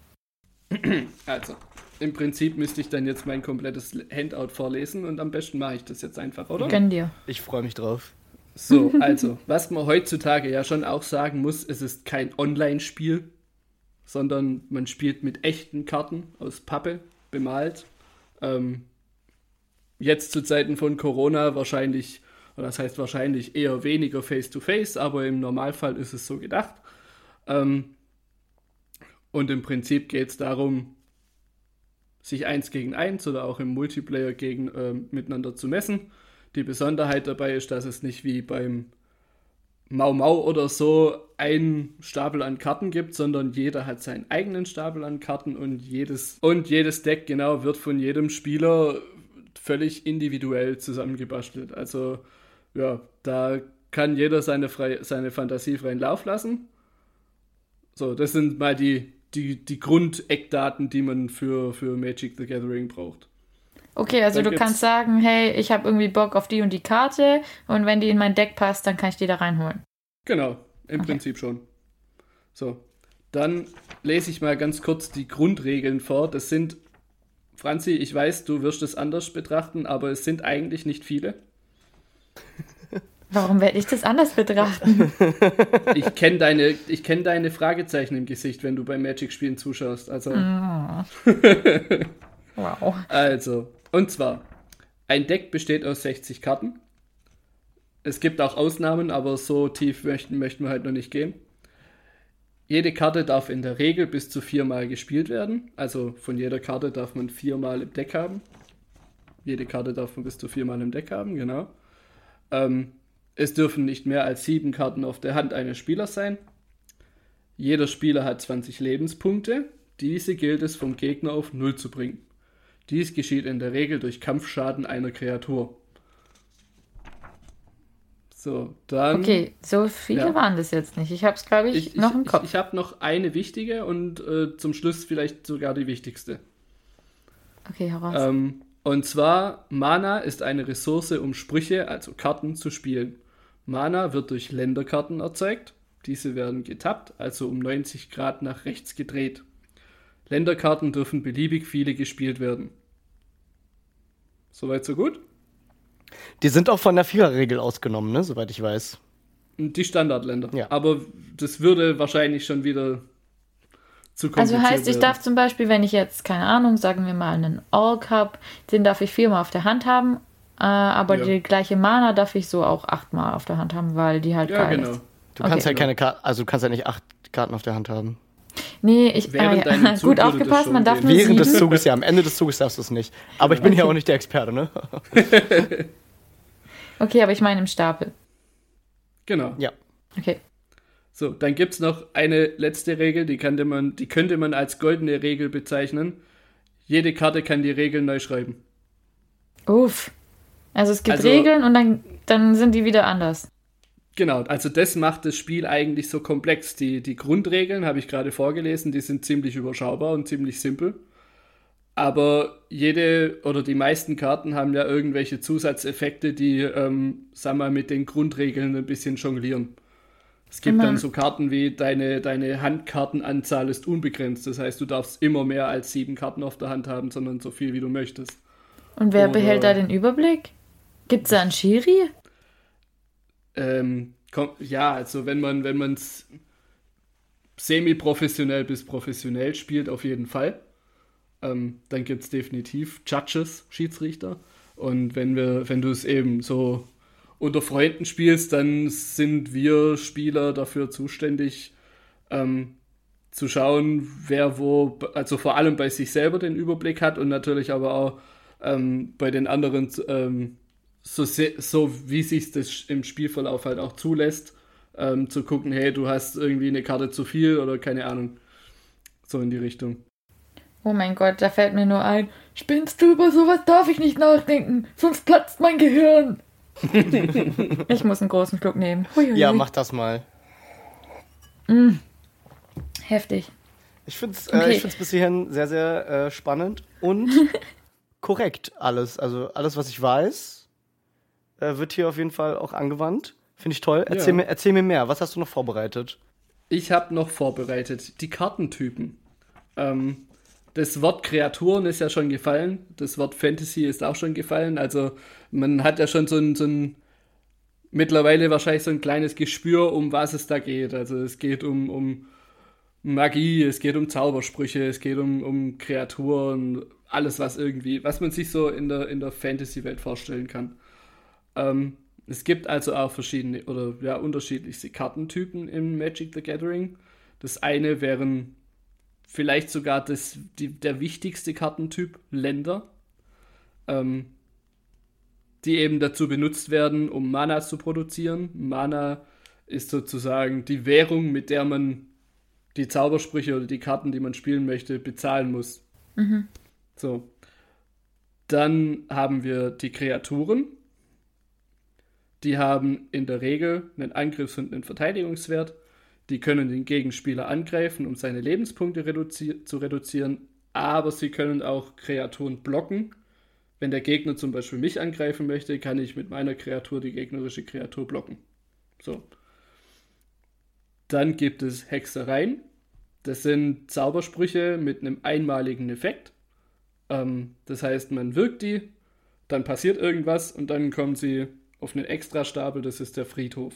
Also, im Prinzip müsste ich dann jetzt mein komplettes Handout vorlesen und am besten mache ich das jetzt einfach, oder? Gönn dir. Ich freue mich drauf. So, also, was man heutzutage ja schon auch sagen muss, es ist kein Online-Spiel, sondern man spielt mit echten Karten aus Pappe bemalt. Ähm, jetzt zu Zeiten von Corona wahrscheinlich, oder das heißt wahrscheinlich eher weniger face-to-face, -face, aber im Normalfall ist es so gedacht. Ähm, und im Prinzip geht es darum, sich eins gegen eins oder auch im Multiplayer gegen, äh, miteinander zu messen. Die Besonderheit dabei ist, dass es nicht wie beim Mau Mau oder so einen Stapel an Karten gibt, sondern jeder hat seinen eigenen Stapel an Karten und jedes, und jedes Deck genau wird von jedem Spieler völlig individuell zusammengebastelt. Also ja, da kann jeder seine, frei, seine Fantasie freien Lauf lassen. So, das sind mal die, die, die Grundeckdaten, die man für, für Magic the Gathering braucht. Okay, also dann du kannst sagen, hey, ich habe irgendwie Bock auf die und die Karte und wenn die in mein Deck passt, dann kann ich die da reinholen. Genau, im okay. Prinzip schon. So, dann lese ich mal ganz kurz die Grundregeln vor. Das sind, Franzi, ich weiß, du wirst es anders betrachten, aber es sind eigentlich nicht viele. Warum werde ich das anders betrachten? ich kenne deine, kenn deine Fragezeichen im Gesicht, wenn du beim Magic-Spielen zuschaust. Also. Oh. wow. Also, und zwar, ein Deck besteht aus 60 Karten. Es gibt auch Ausnahmen, aber so tief möchten, möchten wir halt noch nicht gehen. Jede Karte darf in der Regel bis zu viermal gespielt werden. Also von jeder Karte darf man viermal im Deck haben. Jede Karte darf man bis zu viermal im Deck haben, genau. Ähm, es dürfen nicht mehr als sieben Karten auf der Hand eines Spielers sein. Jeder Spieler hat 20 Lebenspunkte. Diese gilt es vom Gegner auf Null zu bringen. Dies geschieht in der Regel durch Kampfschaden einer Kreatur. So, dann. Okay, so viele ja. waren das jetzt nicht. Ich habe es, glaube ich, ich, noch im Kopf. Ich, ich habe noch eine wichtige und äh, zum Schluss vielleicht sogar die wichtigste. Okay, heraus. Ähm, und zwar, Mana ist eine Ressource, um Sprüche, also Karten, zu spielen. Mana wird durch Länderkarten erzeugt. Diese werden getappt, also um 90 Grad nach rechts gedreht. Länderkarten dürfen beliebig viele gespielt werden. Soweit so gut? Die sind auch von der Viererregel ausgenommen, ne? Soweit ich weiß. Die Standardländer. Ja. Aber das würde wahrscheinlich schon wieder zu kompliziert Also heißt, ich darf zum Beispiel, wenn ich jetzt, keine Ahnung, sagen wir mal einen All Cup, den darf ich viermal auf der Hand haben äh, aber ja. die gleiche Mana darf ich so auch achtmal auf der Hand haben, weil die halt ja, geil genau. ist. Du kannst okay. halt keine Karten, also du kannst halt nicht acht Karten auf der Hand haben. Nee, ich ah, ja. gut aufgepasst, man darf nur Während sieben. des Zuges, ja, am Ende des Zuges darfst du es nicht. Aber ich bin ja auch nicht der Experte, ne? okay, aber ich meine im Stapel. Genau. Ja. Okay. So, dann gibt es noch eine letzte Regel, die, könnte man, die könnte man als goldene Regel bezeichnen. Jede Karte kann die Regeln neu schreiben. Uff. Also es gibt also, Regeln und dann, dann sind die wieder anders. Genau, also das macht das Spiel eigentlich so komplex. Die, die Grundregeln habe ich gerade vorgelesen, die sind ziemlich überschaubar und ziemlich simpel. Aber jede oder die meisten Karten haben ja irgendwelche Zusatzeffekte, die, ähm, sag mal, mit den Grundregeln ein bisschen jonglieren. Es gibt dann so Karten wie deine, deine Handkartenanzahl ist unbegrenzt. Das heißt, du darfst immer mehr als sieben Karten auf der Hand haben, sondern so viel wie du möchtest. Und wer Oder, behält da den Überblick? Gibt es da einen Schiri? Ähm, komm, ja, also wenn man wenn es semi-professionell bis professionell spielt, auf jeden Fall. Ähm, dann gibt es definitiv Judges, Schiedsrichter. Und wenn wenn du es eben so unter Freunden spielst, dann sind wir Spieler dafür zuständig, ähm, zu schauen, wer wo, also vor allem bei sich selber den Überblick hat und natürlich aber auch ähm, bei den anderen ähm, so, so wie sich das im Spielverlauf halt auch zulässt, ähm, zu gucken, hey, du hast irgendwie eine Karte zu viel oder keine Ahnung. So in die Richtung. Oh mein Gott, da fällt mir nur ein, spinnst du über sowas darf ich nicht nachdenken, sonst platzt mein Gehirn. ich muss einen großen Schluck nehmen. Huiui. Ja, mach das mal. Mm. Heftig. Ich finde es äh, okay. bis hierhin sehr, sehr äh, spannend und korrekt alles. Also alles, was ich weiß, äh, wird hier auf jeden Fall auch angewandt. Finde ich toll. Erzähl, ja. mir, erzähl mir mehr. Was hast du noch vorbereitet? Ich habe noch vorbereitet die Kartentypen. Ähm, das Wort Kreaturen ist ja schon gefallen. Das Wort Fantasy ist auch schon gefallen. Also man hat ja schon so ein, so ein mittlerweile wahrscheinlich so ein kleines Gespür, um was es da geht. Also es geht um, um Magie, es geht um Zaubersprüche, es geht um, um Kreaturen, alles, was irgendwie, was man sich so in der, in der Fantasy-Welt vorstellen kann. Ähm, es gibt also auch verschiedene oder ja, unterschiedlichste Kartentypen im Magic the Gathering. Das eine wären vielleicht sogar das, die, der wichtigste Kartentyp Länder, ähm, die eben dazu benutzt werden, um Mana zu produzieren. Mana ist sozusagen die Währung, mit der man die Zaubersprüche oder die Karten, die man spielen möchte, bezahlen muss. Mhm. So. Dann haben wir die Kreaturen. Die haben in der Regel einen Angriffs- und einen Verteidigungswert. Die können den Gegenspieler angreifen, um seine Lebenspunkte reduzi zu reduzieren. Aber sie können auch Kreaturen blocken. Wenn der Gegner zum Beispiel mich angreifen möchte, kann ich mit meiner Kreatur die gegnerische Kreatur blocken. So. Dann gibt es Hexereien. Das sind Zaubersprüche mit einem einmaligen Effekt. Ähm, das heißt, man wirkt die, dann passiert irgendwas und dann kommen sie auf einen Extrastapel, das ist der Friedhof.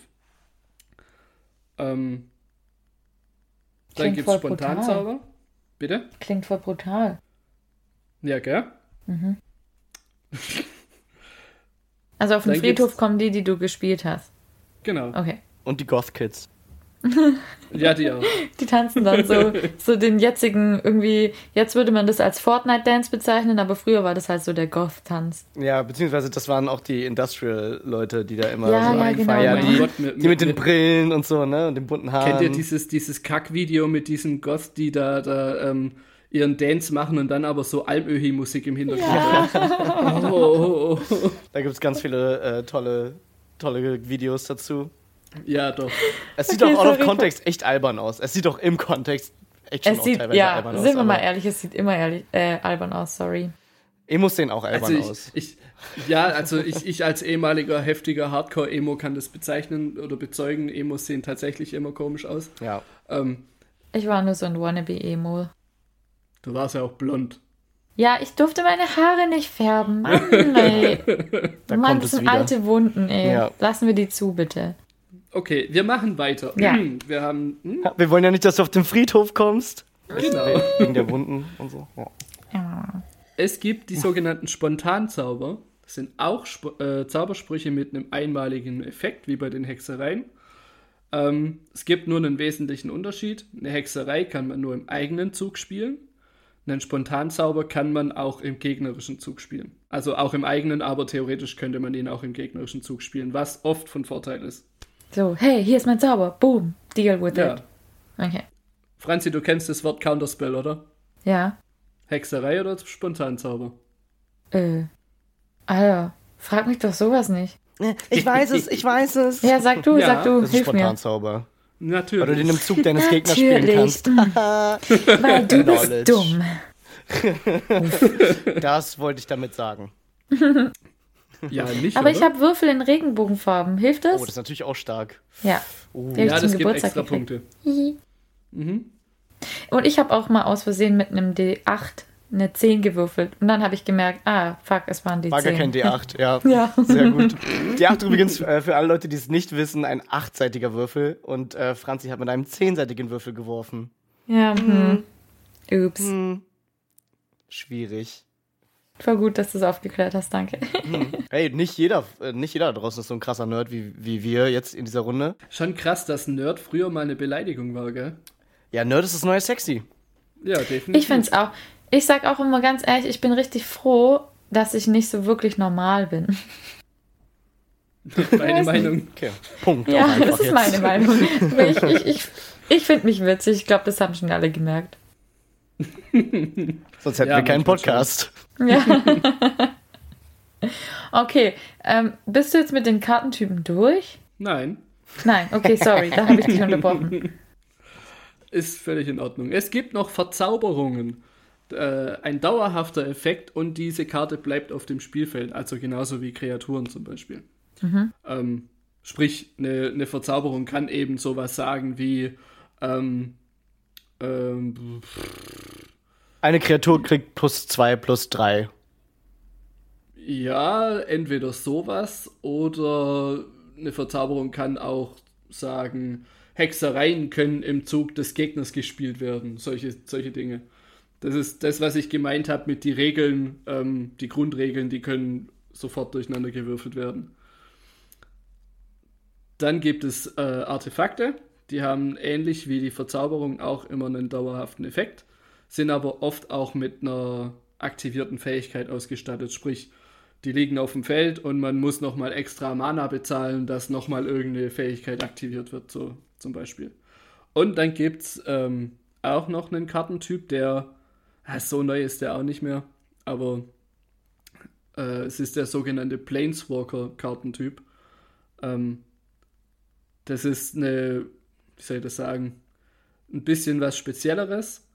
Ähm, dann gibt es Spontanzauber. Bitte? Klingt voll brutal. Ja, gell? Mhm. also auf den Friedhof kommen die, die du gespielt hast. Genau. Okay. Und die Goth Kids. Ja, die auch. Die tanzen dann so, so den jetzigen, irgendwie, jetzt würde man das als Fortnite-Dance bezeichnen, aber früher war das halt so der Goth-Tanz. Ja, beziehungsweise das waren auch die Industrial-Leute, die da immer ja, so ja, einfahren. genau, Ja, die, Gott, mit- die mit den mit- Brillen und so, ne? Und den bunten Haaren. Kennt ihr dieses, dieses Kack-Video mit diesen Goth, die da, da ähm, ihren Dance machen und dann aber so Almöhi-Musik im Hintergrund? Oh, oh, oh, oh. Da gibt es ganz viele äh, tolle, tolle Videos dazu. Ja, doch. Es sieht Okay, doch out of. Kontext echt albern aus. Es sieht doch im Kontext echt schon Es auch sieht, teilweise ja, albern aus. sind wir mal ehrlich, es sieht immer ehrlich, äh, albern aus, sorry. Emos sehen auch albern Also ich, aus. ich, ja, also ich, ich als ehemaliger heftiger Hardcore-Emo kann das bezeichnen oder bezeugen. Emos sehen tatsächlich immer komisch aus. Ja. Ähm, Ich war nur so ein Wannabe-Emo. du warst ja auch blond. Ja, ich durfte meine Haare nicht färben. Mann, ey. Da Mann, kommt das es sind wieder. alte Wunden, ey. Ja. Lassen wir die zu, bitte. Okay, wir machen weiter. Ja. Wir haben. Hm, Ja, Wir wollen ja nicht, dass du auf den Friedhof kommst. genau. Wegen der Wunden und so. Ja. Ja. Es gibt die sogenannten Spontanzauber. Das sind auch Sp äh, Zaubersprüche mit einem einmaligen Effekt, wie bei den Hexereien. Ähm, es gibt nur einen wesentlichen Unterschied. Eine Hexerei kann man nur im eigenen Zug spielen. Einen Spontanzauber kann man auch im gegnerischen Zug spielen. Also auch im eigenen, aber theoretisch könnte man ihn auch im gegnerischen Zug spielen, was oft von Vorteil ist. So, hey, hier ist mein Zauber. Boom. Deal with Ja. it. Okay. Franzi, du kennst das Wort Counterspell, oder? Ja. Hexerei oder Spontanzauber? Äh. Alter, frag mich doch sowas nicht. Ich weiß es, ich weiß es. Ja, sag du, Ja, sag du, Das ist hilf mir. Spontanzauber. Natürlich. Weil du den im Zug deines Gegners spielen kannst. Weil du bist dumm. Das wollte ich damit sagen. ja, nicht. Aber oder? ich habe Würfel in Regenbogenfarben. Hilft das? Oh, das ist natürlich auch stark. ja. Oh. Ja, das gibt Geburtstag extra gekriegt. Punkte. Mhm. Und ich habe auch mal aus Versehen mit einem D8 eine 10 gewürfelt. Und dann habe ich gemerkt, ah, fuck, es waren die War 10. gar kein D8, ja. Ja. Sehr gut. D8 übrigens, äh, für alle Leute, die es nicht wissen, ein achtseitiger Würfel. Und äh, Franzi hat mit einem zehnseitigen Würfel geworfen. Ja, hm. Ups. Hm. Schwierig. Voll gut, dass du es aufgeklärt hast, danke. Hey, nicht jeder, äh, nicht jeder da draußen ist so ein krasser Nerd wie, wie wir jetzt in dieser Runde. Schon krass, dass Nerd früher mal eine Beleidigung war, gell? Ja, Nerd ist das neue Sexy. Ja, definitiv. Ich finde es auch. Ich sag auch immer ganz ehrlich, ich bin richtig froh, dass ich nicht so wirklich normal bin. Meine Meinung. Okay, Punkt. Ja, das ist jetzt. meine Meinung. Ich ich, ich, ich finde mich witzig. Ich glaube, das haben schon alle gemerkt. Sonst hätten Ja, wir keinen Podcast. Ja. Okay, ähm, bist du jetzt mit den Kartentypen durch? Nein, Nein, okay, sorry, da habe ich dich unterbrochen. ist völlig in Ordnung. Es gibt noch Verzauberungen. Äh, ein dauerhafter Effekt und diese Karte bleibt auf dem Spielfeld, also genauso wie Kreaturen zum Beispiel. Ähm, sprich, eine, eine Verzauberung kann eben sowas sagen wie ähm, ähm, Eine Kreatur kriegt plus zwei, plus drei. Ja, entweder sowas oder eine Verzauberung kann auch sagen, Hexereien können im Zug des Gegners gespielt werden. Solche, solche Dinge. Das ist das, was ich gemeint habe mit die Regeln, ähm, die Grundregeln, die können sofort durcheinander gewürfelt werden. Dann gibt es äh, Artefakte, die haben ähnlich wie die Verzauberung auch immer einen dauerhaften Effekt, sind aber oft auch mit einer aktivierten Fähigkeit ausgestattet. Sprich, die liegen auf dem Feld und man muss nochmal extra Mana bezahlen, dass nochmal irgendeine Fähigkeit aktiviert wird, so zum Beispiel. Und dann gibt es ähm, auch noch einen Kartentyp, der so neu ist der auch nicht mehr, aber äh, es ist der sogenannte Planeswalker-Kartentyp. Ähm, das ist eine, wie soll ich das sagen, ein bisschen was Spezielleres.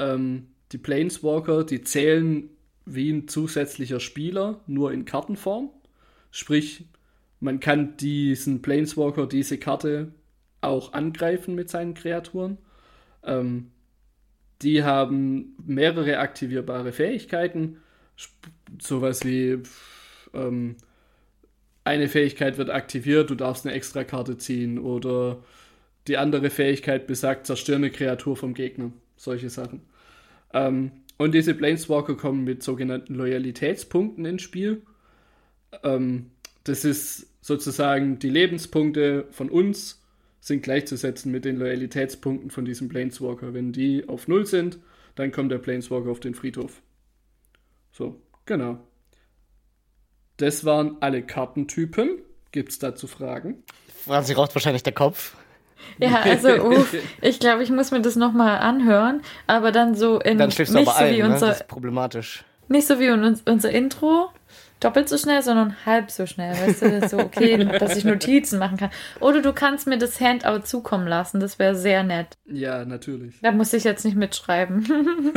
Ähm, die Planeswalker, die zählen wie ein zusätzlicher Spieler, nur in Kartenform. Sprich, man kann diesen Planeswalker, diese Karte auch angreifen mit seinen Kreaturen. Ähm, die haben mehrere aktivierbare Fähigkeiten. Sowas wie ähm, eine Fähigkeit wird aktiviert, du darfst eine extra Karte ziehen oder die andere Fähigkeit besagt, zerstöre eine Kreatur vom Gegner. Solche Sachen. Ähm, und diese Planeswalker kommen mit sogenannten Loyalitätspunkten ins Spiel. Ähm, das ist sozusagen die Lebenspunkte von uns sind gleichzusetzen mit den Loyalitätspunkten von diesem Planeswalker. Wenn die auf Null sind, dann kommt der Planeswalker auf den Friedhof. So, genau. Das waren alle Kartentypen. Gibt es dazu Fragen? Franzi raucht wahrscheinlich der Kopf. Ja, also uff, ich glaube, ich muss mir das nochmal anhören, aber dann so in dann schläfst nicht du aber so ein, wie ne? unser Das ist problematisch. nicht so wie uns, unser Intro doppelt so schnell, sondern halb so schnell, weißt du, so okay, dass ich Notizen machen kann. Oder du kannst mir das Handout zukommen lassen, das wäre sehr nett. Ja, natürlich. Da muss ich jetzt nicht mitschreiben.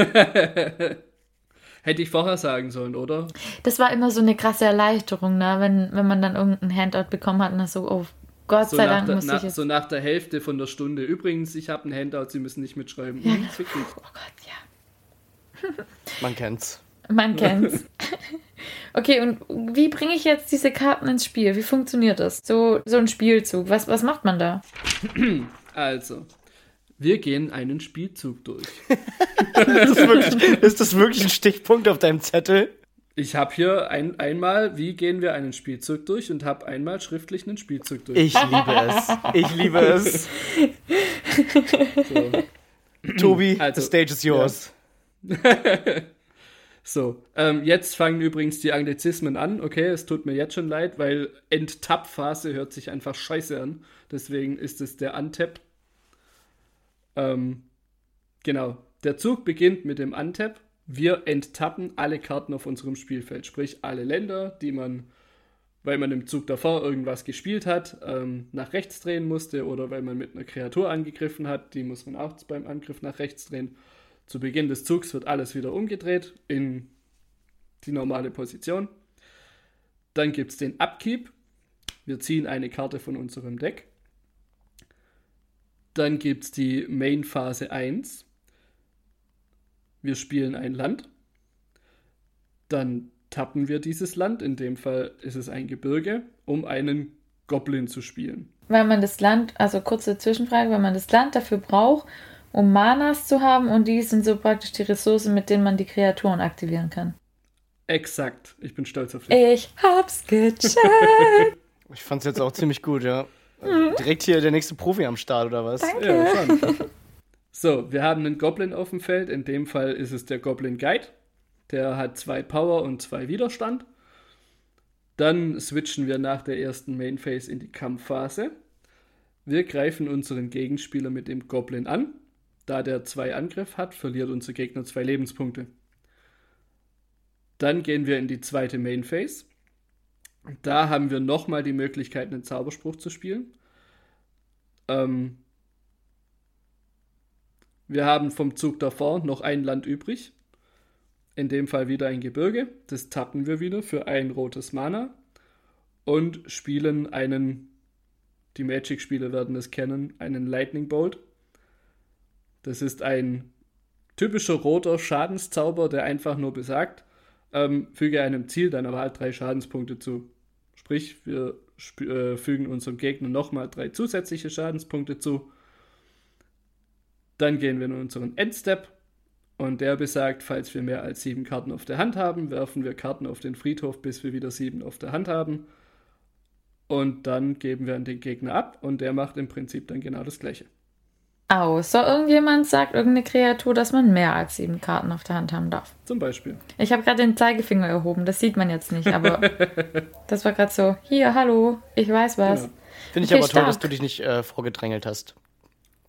Hätte ich vorher sagen sollen, oder? Das war immer so eine krasse Erleichterung, ne? wenn, wenn man dann irgendein Handout bekommen hat und dann so, oh Gott So sei Dank der, muss nach, ich jetzt. so nach der Hälfte von der Stunde. Übrigens, ich habe ein Handout, Sie müssen nicht mitschreiben. Ja. Hm. Oh Gott, ja. Man kennt's. Man kennt's. okay, und wie bringe ich jetzt diese Karten ins Spiel? Wie funktioniert das? So, so ein Spielzug. Was, was macht man da? Also, wir gehen einen Spielzug durch. Ist das wirklich, ist das wirklich ein Stichpunkt auf deinem Zettel? Ich habe hier ein, einmal, wie gehen wir einen Spielzug durch und habe einmal schriftlich einen Spielzug durch. Ich liebe es. Ich liebe es. So. Tobi, Also, the stage is yours. So, ähm, jetzt fangen übrigens die Anglizismen an. Okay, es tut mir jetzt schon leid, weil Enttapp-Phase hört sich einfach scheiße an. Deswegen ist es der Untap. Ähm, genau. Der Zug beginnt mit dem Untap. Wir enttappen alle Karten auf unserem Spielfeld, sprich alle Länder, die man, weil man im Zug davor irgendwas gespielt hat, ähm, nach rechts drehen musste oder weil man mit einer Kreatur angegriffen hat, die muss man auch beim Angriff nach rechts drehen. Zu Beginn des Zugs wird alles wieder umgedreht in die normale Position. Dann gibt es den Upkeep. Wir ziehen eine Karte von unserem Deck. Dann gibt es die Main Phase 1. Wir spielen ein Land. Dann tappen wir dieses Land, in dem Fall ist es ein Gebirge, um einen Goblin zu spielen. Weil man das Land, also kurze Zwischenfrage, weil man das Land dafür braucht, um Manas zu haben und die sind so praktisch die Ressourcen, mit denen man die Kreaturen aktivieren kann. Exakt. Ich bin stolz auf dich. Ich hab's gecheckt. Ich fand's jetzt auch ziemlich gut, ja. Direkt hier der nächste Profi am Start, oder was? Danke. Ja, schon. So, wir haben einen Goblin auf dem Feld. In dem Fall ist es der Goblin Guide. Der hat zwei Power und zwei Widerstand. Dann switchen wir nach der ersten Main Phase in die Kampfphase. Wir greifen unseren Gegenspieler mit dem Goblin an. Da der zwei Angriff hat, verliert unser Gegner zwei Lebenspunkte. Dann gehen wir in die zweite Main Phase. Da haben wir nochmal die Möglichkeit, einen Zauberspruch zu spielen. Ähm, wir haben vom Zug davor noch ein Land übrig. In dem Fall wieder ein Gebirge. Das tappen wir wieder für ein rotes Mana. Und spielen einen, die Magic-Spieler werden es kennen, einen Lightning Bolt. Das ist ein typischer roter Schadenszauber, der einfach nur besagt, ähm, füge einem Ziel deiner Wahl drei Schadenspunkte zu. Sprich, wir äh, fügen unserem Gegner nochmal drei zusätzliche Schadenspunkte zu. Dann gehen wir in unseren Endstep und der besagt, falls wir mehr als sieben Karten auf der Hand haben, werfen wir Karten auf den Friedhof, bis wir wieder sieben auf der Hand haben. Und dann geben wir an den Gegner ab und der macht im Prinzip dann genau das gleiche. Außer irgendjemand sagt irgendeine Kreatur, dass man mehr als sieben Karten auf der Hand haben darf. Zum Beispiel. Ich habe gerade den Zeigefinger erhoben, das sieht man jetzt nicht, aber das war gerade so, hier, hallo, ich weiß was. Genau. Finde ich Okay, aber toll, stark. dass du dich nicht äh, vorgedrängelt hast.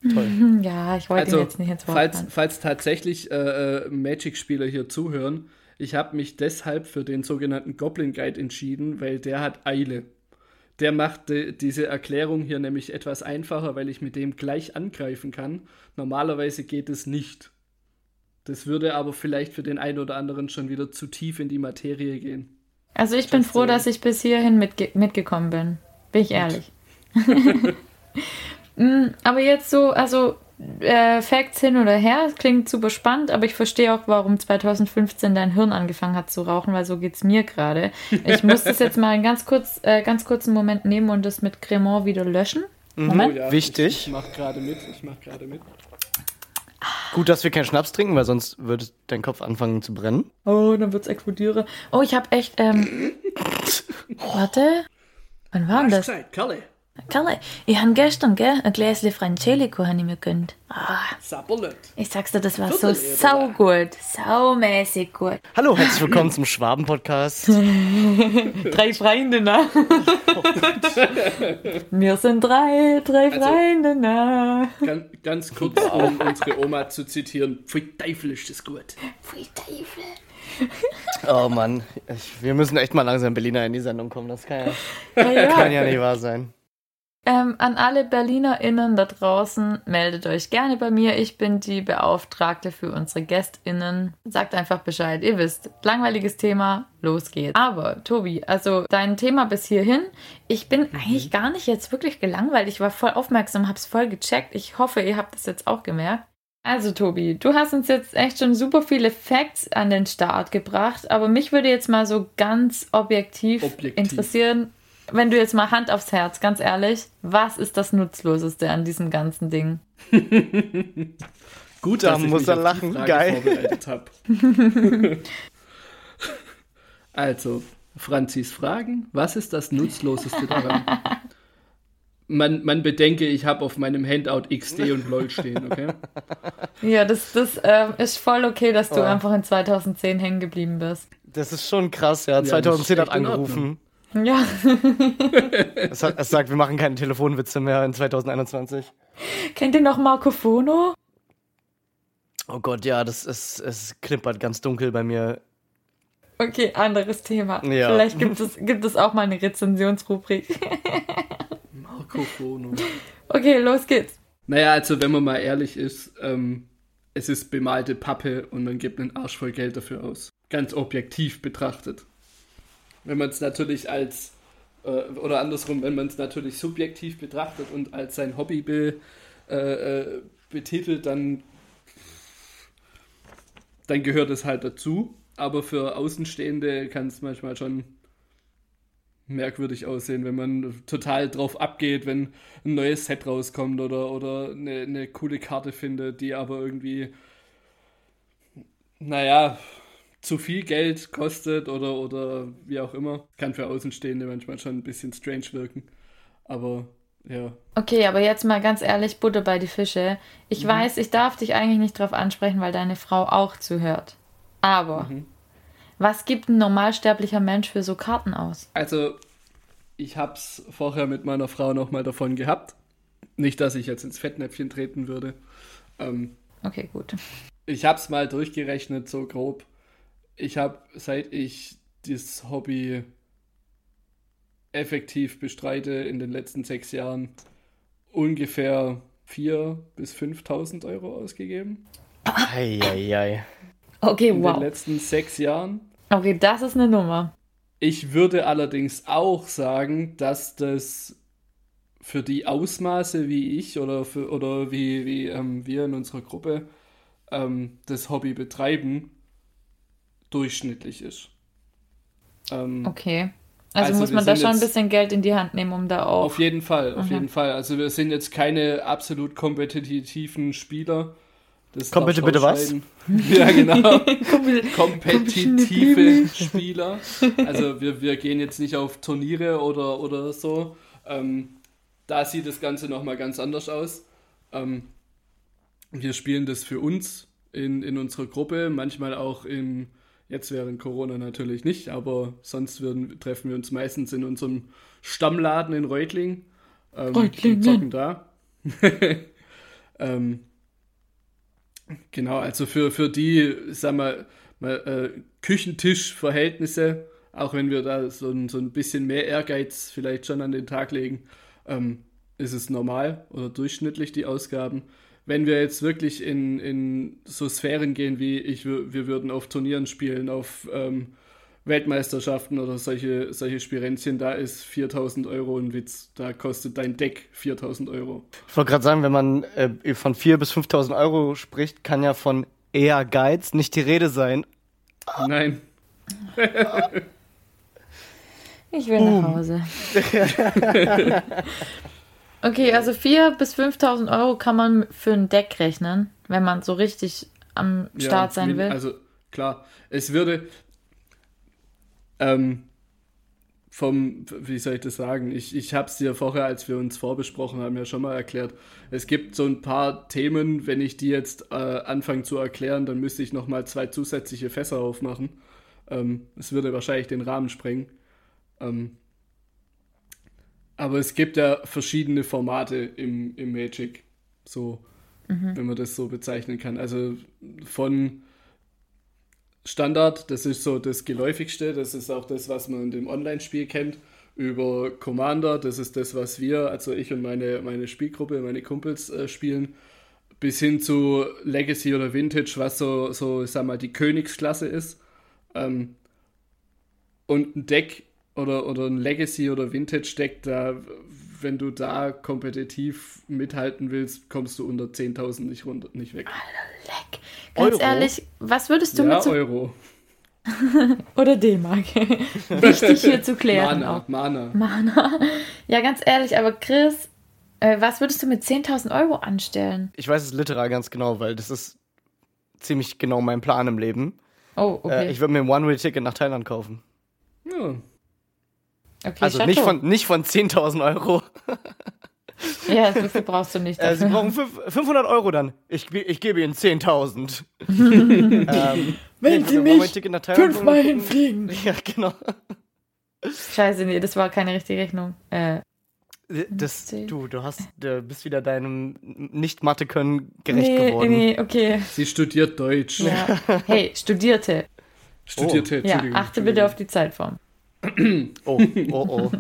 Toll. Ja, ich wollte Also, ihn jetzt nicht ins Wort falls, falls tatsächlich äh, äh, Magic-Spieler hier zuhören, ich habe mich deshalb für den sogenannten Goblin Guide entschieden, weil der hat Eile. Der macht die, diese Erklärung hier nämlich etwas einfacher, weil ich mit dem gleich angreifen kann. Normalerweise geht es nicht. Das würde aber vielleicht für den einen oder anderen schon wieder zu tief in die Materie gehen. Also ich bin froh, dass ich bis hierhin mitge mitgekommen bin. Bin ich ehrlich. Mm, aber jetzt so, also äh, Facts hin oder her, es klingt super spannend, aber ich verstehe auch, warum 2015 dein Hirn angefangen hat zu rauchen, weil so geht's mir gerade. Ich muss das jetzt mal einen ganz kurz, äh, ganz kurzen Moment nehmen und das mit Cremant wieder löschen. Moment. Oh ja, Wichtig. Ich, ich mach gerade mit, ich mach gerade mit. Gut, dass wir keinen Schnaps trinken, weil sonst würde dein Kopf anfangen zu brennen. Oh, dann wird's explodieren. Oh, ich habe echt, ähm, warte. Wann war denn das? Zeit, Kalle. Kalle, ich han gestern, gell, ein Gläschen Frangelico han ich mir gönnt. Ah, ich sag's dir, das war so Viertel, sau gut. Saumäßig gut. Hallo, herzlich willkommen zum Schwaben-Podcast. Drei Freunde, ne? Wir sind drei, drei Also- Freunde, ne? Ganz, ganz kurz, um unsere Oma zu zitieren. Pfui Teufel ist das gut. Pfui Teufel. Oh Mann, ich, wir müssen echt mal langsam Berliner in die Sendung kommen. Das kann ja, Ja, ja. kann ja nicht wahr sein. Ähm, an alle BerlinerInnen da draußen, meldet euch gerne bei mir. Ich bin die Beauftragte für unsere GästInnen. Sagt einfach Bescheid. Ihr wisst, langweiliges Thema, los geht's. Aber, Tobi, also dein Thema bis hierhin. Ich bin eigentlich gar nicht jetzt wirklich gelangweilt. Ich war voll aufmerksam, hab's voll gecheckt. Ich hoffe, ihr habt das jetzt auch gemerkt. Also, Tobi, du hast uns jetzt echt schon super viele Facts an den Start gebracht, aber mich würde jetzt mal so ganz objektiv, Objektiv. interessieren, wenn du jetzt mal Hand aufs Herz, ganz ehrlich, was ist das Nutzloseste an diesem ganzen Ding? Gut, Da dass ich muss er lachen, geil. vorbereitet habe. also, Franzis Fragen. Was ist das Nutzloseste daran? Man, man bedenke, ich habe auf meinem Handout XD und LOL stehen, okay? Ja, das, das ähm, ist voll okay, dass du Oh. einfach in 2010 hängen geblieben bist. Das ist schon krass, ja. das 2010 ist hat angerufen. Ja, Es, hat, es sagt, wir machen keine Telefonwitze mehr in 2021. kennt ihr noch Marco Fono? Oh Gott, ja, das ist, es knippert ganz dunkel bei mir. Okay, anderes Thema. Ja. Vielleicht gibt es, gibt es auch mal eine Rezensionsrubrik. Marco Fono. Okay, los geht's. Naja, also wenn man mal ehrlich ist, ähm, es ist bemalte Pappe und man gibt einen Arsch voll Geld dafür aus. Ganz objektiv betrachtet. Wenn man es natürlich als, äh, oder andersrum, wenn man es natürlich subjektiv betrachtet und als sein Hobby be, äh, äh, betitelt, dann, dann gehört es halt dazu. Aber für Außenstehende kann es manchmal schon merkwürdig aussehen, wenn man total drauf abgeht, wenn ein neues Set rauskommt oder, oder eine, eine coole Karte findet, die aber irgendwie, naja, zu viel Geld kostet oder, oder wie auch immer. Kann für Außenstehende manchmal schon ein bisschen strange wirken. Aber ja. Okay, aber jetzt mal ganz ehrlich, Butter bei die Fische. Ich Mhm. weiß, ich darf dich eigentlich nicht drauf ansprechen, weil deine Frau auch zuhört. Aber Mhm. was gibt ein normalsterblicher Mensch für so Karten aus? Also, ich hab's vorher mit meiner Frau nochmal davon gehabt. Nicht, dass ich jetzt ins Fettnäpfchen treten würde. Ähm, Okay, gut. Ich habe es mal durchgerechnet, so grob. Ich habe, seit ich dieses Hobby effektiv bestreite, in den letzten sechs Jahren ungefähr 4.000 bis 5.000 Euro ausgegeben. Eieiei. Okay, In den wow. letzten sechs Jahren. Okay, das ist eine Nummer. Ich würde allerdings auch sagen, dass das für die Ausmaße, wie ich oder, für, oder wie, wie ähm, wir in unserer Gruppe ähm, das Hobby betreiben, durchschnittlich ist. Ähm, Okay. Also, Also muss man da schon ein bisschen Geld in die Hand nehmen, um da auch. Auf jeden Fall, auf Mhm. jeden Fall. Also wir sind jetzt keine absolut kompetitiven Spieler. Das Komm bitte, bitte was? Ja, genau. Kompetitive Spieler. Also wir, wir gehen jetzt nicht auf Turniere oder, oder so. Ähm, da sieht das Ganze nochmal ganz anders aus. Ähm, wir spielen das für uns in, in unserer Gruppe, manchmal auch in, jetzt während Corona natürlich nicht, aber sonst würden, treffen wir uns meistens in unserem Stammladen in Reutling. Ähm, Reutlingen. zocken da. ähm, genau, also für, für die, sag mal, mal äh, Küchentischverhältnisse, auch wenn wir da so ein, so ein bisschen mehr Ehrgeiz vielleicht schon an den Tag legen, ähm, ist es normal oder durchschnittlich die Ausgaben. Wenn wir jetzt wirklich in, in so Sphären gehen wie ich, wir würden auf Turnieren spielen, auf ähm, Weltmeisterschaften oder solche, solche Spirenzchen, da ist 4000 Euro ein Witz. Da kostet dein Deck 4000 Euro. Ich wollte gerade sagen, wenn man äh, von 4.000 bis 5.000 Euro spricht, kann ja von eher Guides nicht die Rede sein. Nein, Ich will nach Hause. okay, also 4.000 bis 5.000 Euro kann man für ein Deck rechnen, wenn man so richtig am Ja, Start sein min- will. Also klar, es würde ähm, vom, wie soll ich das sagen? Ich, ich habe es dir vorher, als wir uns vorbesprochen haben, ja schon mal erklärt. Es gibt so ein paar Themen, wenn ich die jetzt äh, anfange zu erklären, dann müsste ich nochmal zwei zusätzliche Fässer aufmachen. Ähm, Es würde wahrscheinlich den Rahmen sprengen. Ähm, aber es gibt ja verschiedene Formate im, im Magic, so, wenn man das so bezeichnen kann. Also von Standard, das ist so das geläufigste, das ist auch das, was man in dem Online-Spiel kennt, über Commander, das ist das, was wir, also ich und meine, meine Spielgruppe, meine Kumpels äh, spielen, bis hin zu Legacy oder Vintage, was so, so ich sag mal, die Königsklasse ist. Ähm, und ein Deck oder, oder ein Legacy oder Vintage-Deck, da, wenn du da kompetitiv mithalten willst, kommst du unter 10.000 nicht, runter, nicht weg. Leck. Ganz Euro? ehrlich, was würdest du ja, mit so. Euro. Oder D-Mark. Wichtig hier zu klären Mana, auch. Mana. Mana. Ja, ganz ehrlich, aber Chris, äh, was würdest du mit 10.000 Euro anstellen? Ich weiß es literal ganz genau, weil das ist ziemlich genau mein Plan im Leben. Oh, okay. Äh, ich würde mir ein One-Way-Ticket nach Thailand kaufen. Ja. Okay Also Chateau. nicht von, nicht von 10.000 Euro. Ja, so viel brauchst du nicht. Äh, Sie Dafür. brauchen fünf- 500 Euro dann. Ich, ich gebe Ihnen 10.000. ähm, Wenn nee, Sie mich fünfmal hinfliegen. Ja, genau. Scheiße, nee, das war keine richtige Rechnung. Äh, Das, Zehn. du, du hast, du bist wieder deinem Nicht-Mathe-Können gerecht nee, geworden. nee, okay. Sie studiert Deutsch. Ja. Hey, Studierte. Studierte, Ja, Entschuldigung. achte bitte auf die Zeitform. Oh, oh, oh.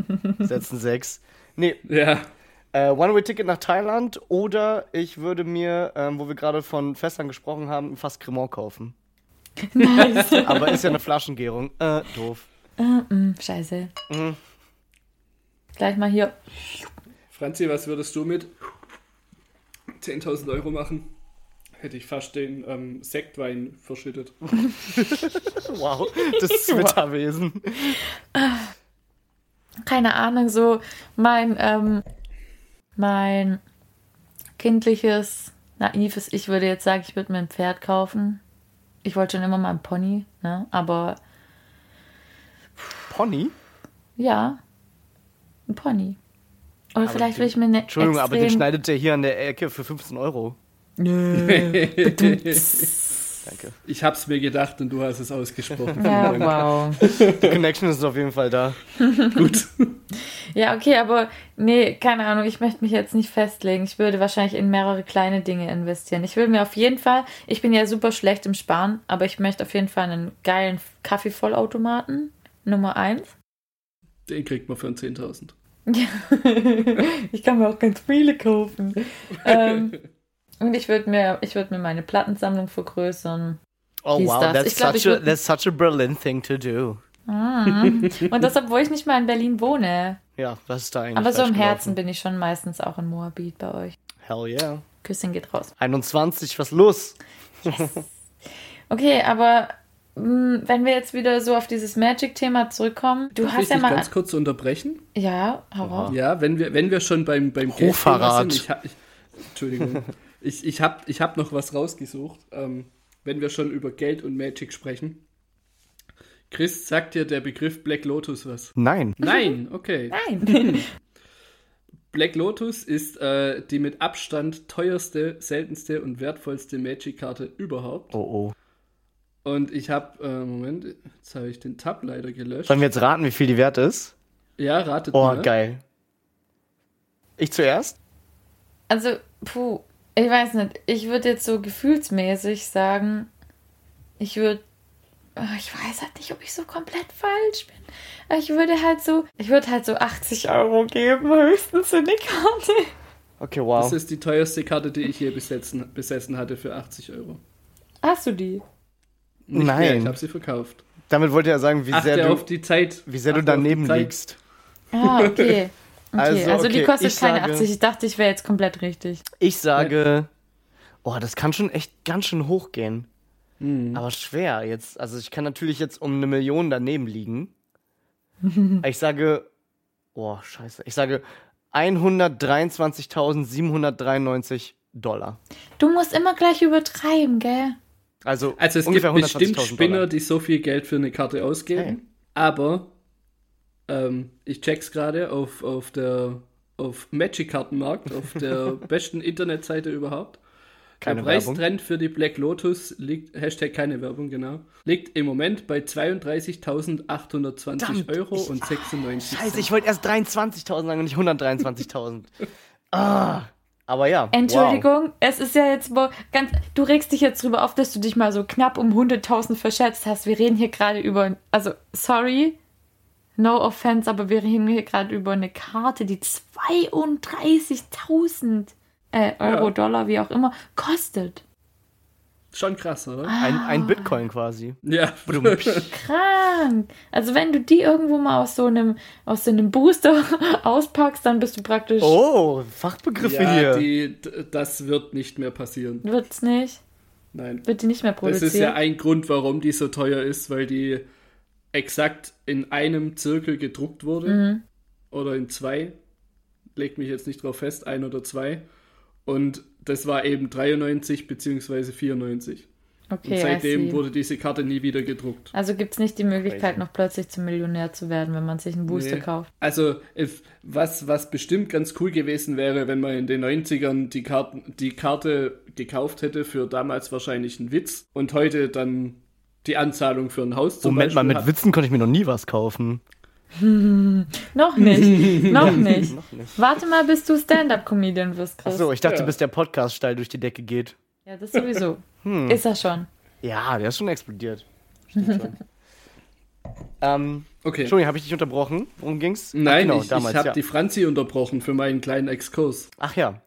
Setzen sechs. Nee, Ja, äh, One-Way-Ticket nach Thailand oder ich würde mir, ähm, wo wir gerade von Fässern gesprochen haben, ein Fass Cremant kaufen. Nice. Aber ist ja eine Flaschengärung. Äh, doof. äh, mm, scheiße. Mhm. Gleich mal hier. Franzi, was würdest du mit 10.000 Euro machen? Hätte ich fast den ähm, Sektwein verschüttet. Wow, das Zwitterwesen. Keine Ahnung, so mein, ähm, mein kindliches, naives Ich würde jetzt sagen, ich würde mir ein Pferd kaufen. Ich wollte schon immer mal ein Pony, ne? Aber Pony? ja, ein Pony. Oder Aber vielleicht den- will ich mir eine Entschuldigung, aber den schneidet der hier an der Ecke für 15 Euro. Danke. Ich hab's mir gedacht und du hast es ausgesprochen. Ja, wow. Die Connection ist auf jeden Fall da. Gut. Ja, okay, aber nee, keine Ahnung, ich möchte mich jetzt nicht festlegen. Ich würde wahrscheinlich in mehrere kleine Dinge investieren. Ich will mir auf jeden Fall, ich bin ja super schlecht im Sparen, aber ich möchte auf jeden Fall einen geilen Kaffeevollautomaten. Nummer eins. Den kriegt man für einen 10.000. ich kann mir auch ganz viele kaufen. ähm, und ich würde mir, ich würde mir meine Plattensammlung vergrößern. Oh Dies, wow, das. that's, Ich glaub, ich such a, that's such a Berlin thing to do. Und das, obwohl ich nicht mal in Berlin wohne. Ja, was ist da eigentlich Aber so im Herzen gelaufen? bin ich schon meistens auch in Moabit bei euch. Hell yeah. Küsschen geht raus. 21, was los? Okay, aber mh, wenn wir jetzt wieder so auf dieses Magic-Thema zurückkommen, du Darf hast ich ja dich mal. ganz kurz unterbrechen? Ja, hau. Ja, wenn wir, wenn wir schon beim, beim Hochverrat. sind. Ich, ich, Entschuldigung. ich ich habe ich hab noch was rausgesucht. Ähm, wenn wir schon über Geld und Magic sprechen. Chris, sagt dir der Begriff Black Lotus was? Nein. Nein, okay. Nein. Black Lotus ist äh, die mit Abstand teuerste, seltenste und wertvollste Magic-Karte überhaupt. Oh, oh. Und ich habe, äh, Moment, jetzt habe ich den Tab leider gelöscht. Sollen wir jetzt raten, wie viel die wert ist? Ja, ratet Oh, mal. geil. Ich zuerst? Also, puh, ich weiß nicht. Ich würde jetzt so gefühlsmäßig sagen, ich würde. Ich weiß halt nicht, ob ich so komplett falsch bin. Aber ich würde halt so, ich würde halt so 80 Euro geben, höchstens für eine Karte. Okay, wow. Das ist die teuerste Karte, die ich je besetzen, besessen hatte für 80 Euro. Hast du die? Nicht Nein. Mehr, ich habe sie verkauft. Damit wollte er sagen, wie Achte sehr, auf du, die Zeit. wie sehr du Achte auf die daneben liegst. Ah, okay. Okay, Also, also, die okay, kostet ich keine sage- 80. Ich dachte, ich wäre jetzt komplett richtig. Ich sage, oh, das kann schon echt ganz schön hoch gehen. Mhm. Aber schwer jetzt. Also ich kann natürlich jetzt um eine Million daneben liegen. ich sage, oh, scheiße. Ich sage 123.793 Dollar. Du musst immer gleich übertreiben, gell? Also, Also es ungefähr gibt bestimmt 120.000 Spinner, Dollar. die so viel Geld für eine Karte ausgeben. Hey. Aber ähm, ich check's gerade auf, auf der auf Magic-Kartenmarkt, auf der besten Internetseite überhaupt. Keine der Werbung. Preistrend für die Black Lotus liegt, Hashtag keine Werbung, genau, liegt im Moment bei 32.820 Verdammt, Euro ich- und 96 Scheiße, Cent. ich wollte erst 23.000 sagen und nicht 123.000. ah, aber ja. Entschuldigung, es ist ja jetzt wo- ganz. Du regst dich jetzt drüber auf, dass du dich mal so knapp um 100.000 verschätzt hast. Wir reden hier gerade über. Also, sorry, no offense, aber wir reden hier gerade über eine Karte, die 32.000 äh, Euro, Ja. Dollar, wie auch immer, kostet. Schon krass, oder? Wow. Ein, ein Bitcoin quasi. Ja. Krank. Also, wenn du die irgendwo mal aus so einem, aus so einem Booster auspackst, dann bist du praktisch. Oh, Fachbegriffe ja, hier. die, das wird nicht mehr passieren. Wird's nicht? Nein. Wird die nicht mehr Das produziert? ist ja ein Grund, warum die so teuer ist, weil die exakt in einem Zirkel gedruckt wurde. Mhm. Oder in zwei. Leg mich jetzt nicht drauf fest, ein oder zwei. Und das war eben 93 beziehungsweise 94. okay, Und seitdem wurde diese Karte nie wieder gedruckt. Also gibt es nicht die Möglichkeit, noch plötzlich zum Millionär zu werden, wenn man sich einen Booster Nee. kauft. Also, if, was, was bestimmt ganz cool gewesen wäre, wenn man in den 90ern die, Karten, die Karte gekauft hätte für damals wahrscheinlich einen Witz und heute dann die Anzahlung für ein Haus zum Moment mal, Beispiel mit hat. Witzen konnte ich mir noch nie was kaufen. Noch nicht. noch nicht. Noch nicht. Warte mal, bis du Stand-Up-Comedian wirst, Chris. Achso, ich dachte, Ja. bis der Podcast steil durch die Decke geht. Ja, das sowieso. Hm. Ist er schon. Ja, der ist schon explodiert. Stimmt schon. ähm, Okay. Entschuldigung, habe ich dich unterbrochen? Worum ging's? Ach, Nein, genau, ich, damals, ich habe ja. die Franzi unterbrochen für meinen kleinen Exkurs. Ach ja.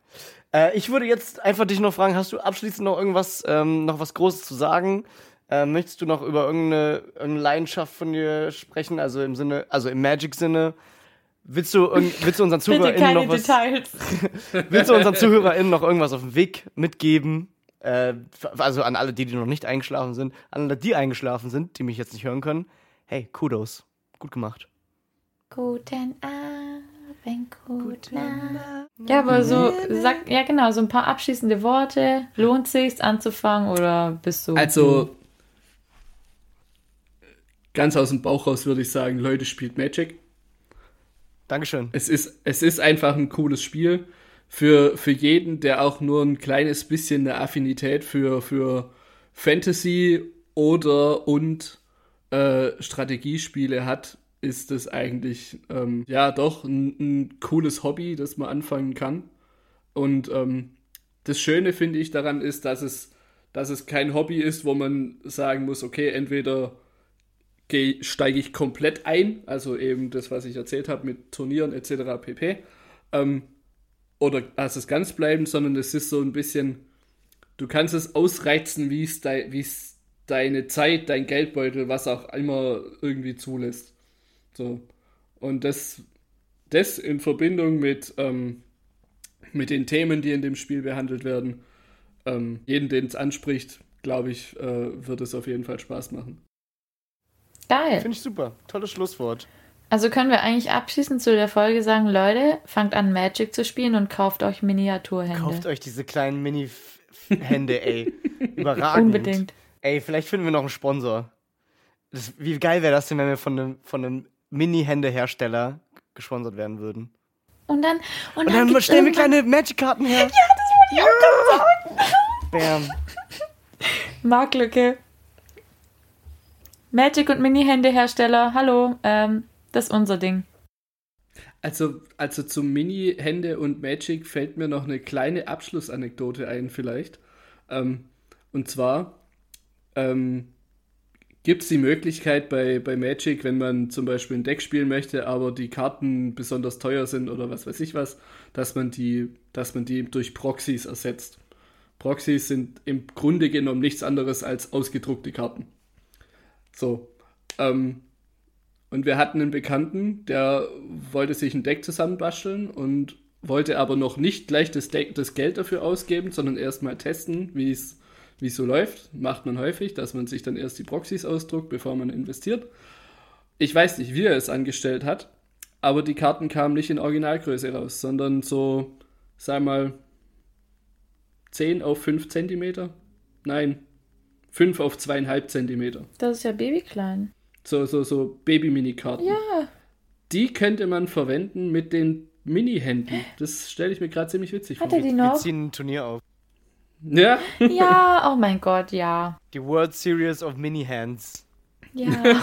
Äh, ich würde jetzt einfach dich noch fragen, hast du abschließend noch irgendwas, ähm, noch was Großes zu sagen? Äh, möchtest du noch über irgendeine, irgendeine Leidenschaft von dir sprechen? Also im Sinne, also im Magic-Sinne? Willst du, willst du unseren ZuhörerInnen noch was, Details. willst du unseren ZuhörerInnen noch irgendwas auf den Weg mitgeben? Äh, also an alle, die, die noch nicht eingeschlafen sind, an alle, die eingeschlafen sind, die mich jetzt nicht hören können. Hey, Kudos. Gut gemacht. Guten Abend, guten Abend. Ja, aber so, sag, ja genau, so ein paar abschließende Worte. Lohnt sich's anzufangen oder bist du. Also, ganz aus dem Bauch raus würde ich sagen, Leute, spielt Magic. Dankeschön. Es ist, es ist einfach ein cooles Spiel. Für, für jeden, der auch nur ein kleines bisschen eine Affinität für, für Fantasy oder und äh, Strategiespiele hat, ist es eigentlich ähm, ja doch ein, ein cooles Hobby, das man anfangen kann. Und ähm, das Schöne finde ich daran ist, dass es, dass es kein Hobby ist, wo man sagen muss, okay, entweder steige ich komplett ein, also eben das, was ich erzählt habe mit Turnieren etc. pp. Ähm, oder lass es ganz bleiben, sondern es ist so ein bisschen, du kannst es ausreizen, wie wie es deine Zeit, dein Geldbeutel, was auch immer irgendwie zulässt. So. Und das, das in Verbindung mit, ähm, mit den Themen, die in dem Spiel behandelt werden, ähm, jeden, den es anspricht, glaube ich, äh, wird es auf jeden Fall Spaß machen. Geil. Finde ich super. Tolles Schlusswort. Also können wir eigentlich abschließend zu der Folge sagen, Leute, fangt an Magic zu spielen und kauft euch Miniaturhände. Kauft euch diese kleinen Mini-Hände, ey. Überragend. Unbedingt. Ey, vielleicht finden wir noch einen Sponsor. Das, wie geil wäre das denn, wenn wir von einem, von einem Mini-Hände-Hersteller gesponsert werden würden? Und dann, und Und dann gibt's stellen wir kleine Magic-Karten her. Ja, das wollte ich auch gerade sagen. Bam. Marktlücke. Magic und Mini-Hände-Hersteller, hallo, ähm, das ist unser Ding. Also, also zum Mini-Hände und Magic fällt mir noch eine kleine Abschlussanekdote ein, vielleicht. Ähm, und zwar ähm, gibt es die Möglichkeit bei, bei Magic, wenn man zum Beispiel ein Deck spielen möchte, aber die Karten besonders teuer sind oder was weiß ich was, dass man die, dass man die durch Proxys ersetzt. Proxys sind im Grunde genommen nichts anderes als ausgedruckte Karten. So. Ähm, und wir hatten einen Bekannten, der wollte sich ein Deck zusammenbasteln und wollte aber noch nicht gleich das, Deck, das Geld dafür ausgeben, sondern erstmal testen, wie es wie so läuft. Macht man häufig, dass man sich dann erst die Proxys ausdruckt, bevor man investiert. Ich weiß nicht, wie er es angestellt hat, aber die Karten kamen nicht in Originalgröße raus, sondern so, sag mal, 10 auf 5 Zentimeter? Nein, 5 auf 2,5 Zentimeter. Das ist ja babyklein. So, so, so Baby-Mini-Karten. Ja. Die könnte man verwenden mit den Mini-Händen. Das stelle ich mir gerade ziemlich witzig Hat vor. er die Wir noch? ziehen ein Turnier auf. Ja, Ja, oh mein Gott, ja. Die World Series of Mini-Hands. Ja.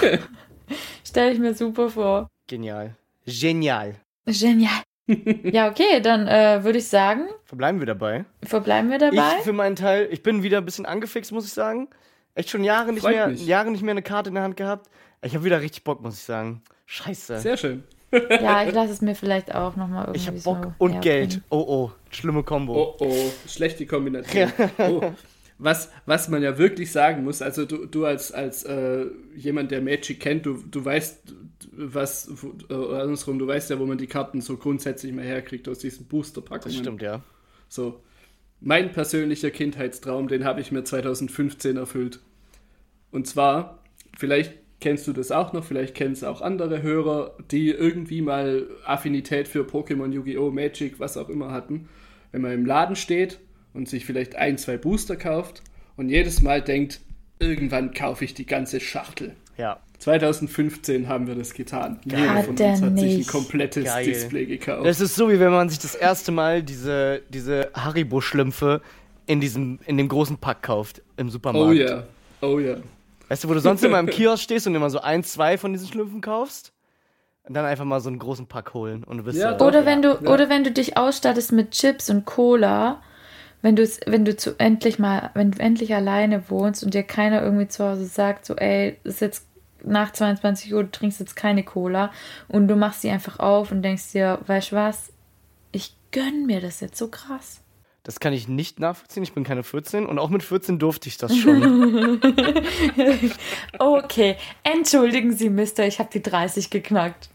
Stell ich mir super vor. Genial. Genial. Genial. Ja, okay, dann äh, würde ich sagen, Verbleiben wir dabei. verbleiben wir dabei. Ich für meinen Teil, ich bin wieder ein bisschen angefixt, muss ich sagen. Echt schon Jahre nicht Freut mehr, mich. Jahre nicht mehr eine Karte in der Hand gehabt. Ich habe wieder richtig Bock, muss ich sagen. Scheiße. sehr schön. ja, ich lasse es mir vielleicht auch nochmal irgendwie ich habe so Bock und näher Geld. bringen. Oh oh, schlimme Kombo. Oh, oh, schlechte Kombination. Oh. Was, was man ja wirklich sagen muss, also du, du als, als äh, jemand, der Magic kennt, du, du weißt, was, äh, oder andersrum, du weißt ja, wo man die Karten so grundsätzlich mal herkriegt aus diesen Das Booster-Packungen. stimmt, ja. So. Mein persönlicher Kindheitstraum, den habe ich mir 2015 erfüllt. Und zwar, vielleicht kennst du das auch noch, vielleicht kennen es auch andere Hörer, die irgendwie mal Affinität für Pokémon, Yu-Gi-Oh!, Magic, was auch immer hatten. Wenn man im Laden steht und sich vielleicht ein, zwei Booster kauft und jedes Mal denkt, irgendwann kaufe ich die ganze Schachtel. Ja. 2015 haben wir das getan. Jeder von uns hat sich ein komplettes Geil. Display gekauft. Das ist so, wie wenn man sich das erste Mal diese, diese Haribo-Schlümpfe in, diesem, in dem großen Pack kauft im Supermarkt. oh ja, oh ja. Weißt du, wo du sonst immer im Kiosk stehst und immer so ein, zwei von diesen Schlümpfen kaufst? Und dann einfach mal so einen großen Pack holen und du bist Ja, so. Oder wenn du, Ja. oder wenn du dich ausstattest mit Chips und Cola, wenn du wenn du zu endlich mal, wenn du endlich alleine wohnst und dir keiner irgendwie zu Hause sagt, so, ey, ist jetzt nach 22 Uhr, du trinkst jetzt keine Cola und du machst sie einfach auf und denkst dir, weißt du was, ich gönn mir das jetzt so krass. Das kann ich nicht nachvollziehen, ich bin keine 14 und auch mit 14 durfte ich das schon. Okay, entschuldigen Sie, Mister, ich habe die 30 geknackt.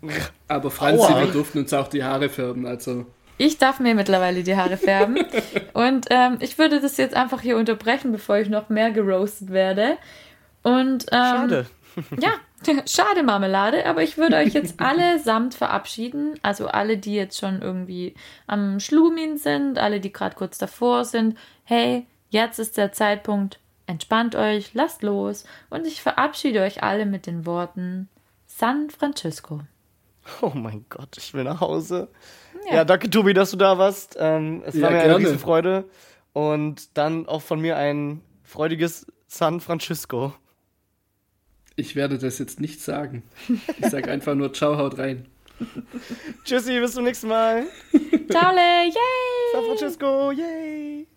Aber Franzi, Aua. wir durften uns auch die Haare färben, also. Ich darf mir mittlerweile die Haare färben. Und ähm, ich würde das jetzt einfach hier unterbrechen, bevor ich noch mehr geroastet werde. Und ähm, Schade. Ja, schade Marmelade, aber ich würde euch jetzt allesamt verabschieden. Also alle, die jetzt schon irgendwie am Schlumin sind, alle, die gerade kurz davor sind. Hey, jetzt ist der Zeitpunkt. Entspannt euch, lasst los. Und ich verabschiede euch alle mit den Worten San Francisco. Oh mein Gott, ich will nach Hause. Ja, Ja. danke Tobi, dass du da warst. Ähm, es Ja, war mir eine gerne. Riesenfreude. Und dann auch von mir ein freudiges San Francisco. Ich werde das jetzt nicht sagen. Ich sage einfach nur Ciao, haut rein. Tschüssi, bis zum nächsten Mal. Ciao, yay! San Francisco, yay!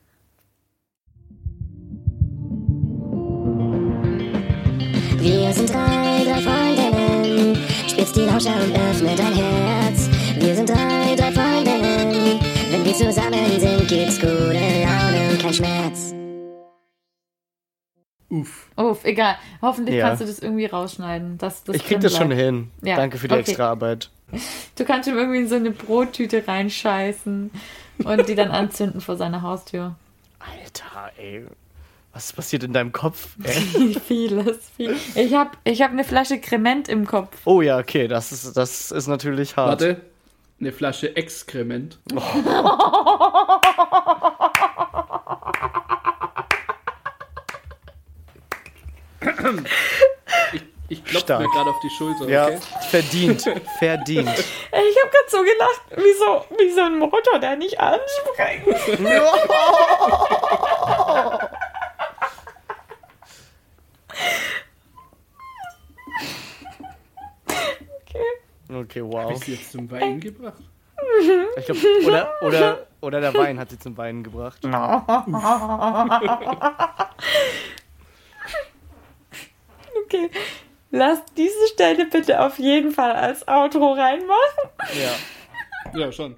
Wir sind drei, drei Freundinnen. Spitz die Lauscher und öffne dein Herz. Wir sind drei, drei Freundinnen. Wenn wir zusammen sind, gibt's gute Laune und kein Schmerz. Uff. Uff, egal. Hoffentlich Ja. kannst du das irgendwie rausschneiden. Dass das Ich krieg das schon hin. Ja, Danke für die okay. Extraarbeit. Du kannst ihm irgendwie in so eine Brottüte reinscheißen und die dann anzünden vor seiner Haustür. Alter, ey. Was passiert in deinem Kopf? Ey? Vieles, viel. Ich habe ich hab eine Flasche Crement im Kopf. Oh ja, okay, das ist, das ist natürlich hart. Warte, eine Flasche Exkrement. ich ich klopfe mir gerade auf die Schulter, Ja, okay? verdient. verdient. Ich habe gerade so gelacht, wie so, wie so ein Motor, der nicht anspringt. Okay. Okay, Hab wow. ich sie jetzt zum Weinen gebracht? Ich glaub, oder, oder, oder der Wein hat sie zum Weinen gebracht. Okay. Lass diese Stelle bitte auf jeden Fall als Outro reinmachen. Ja. Ja, schon.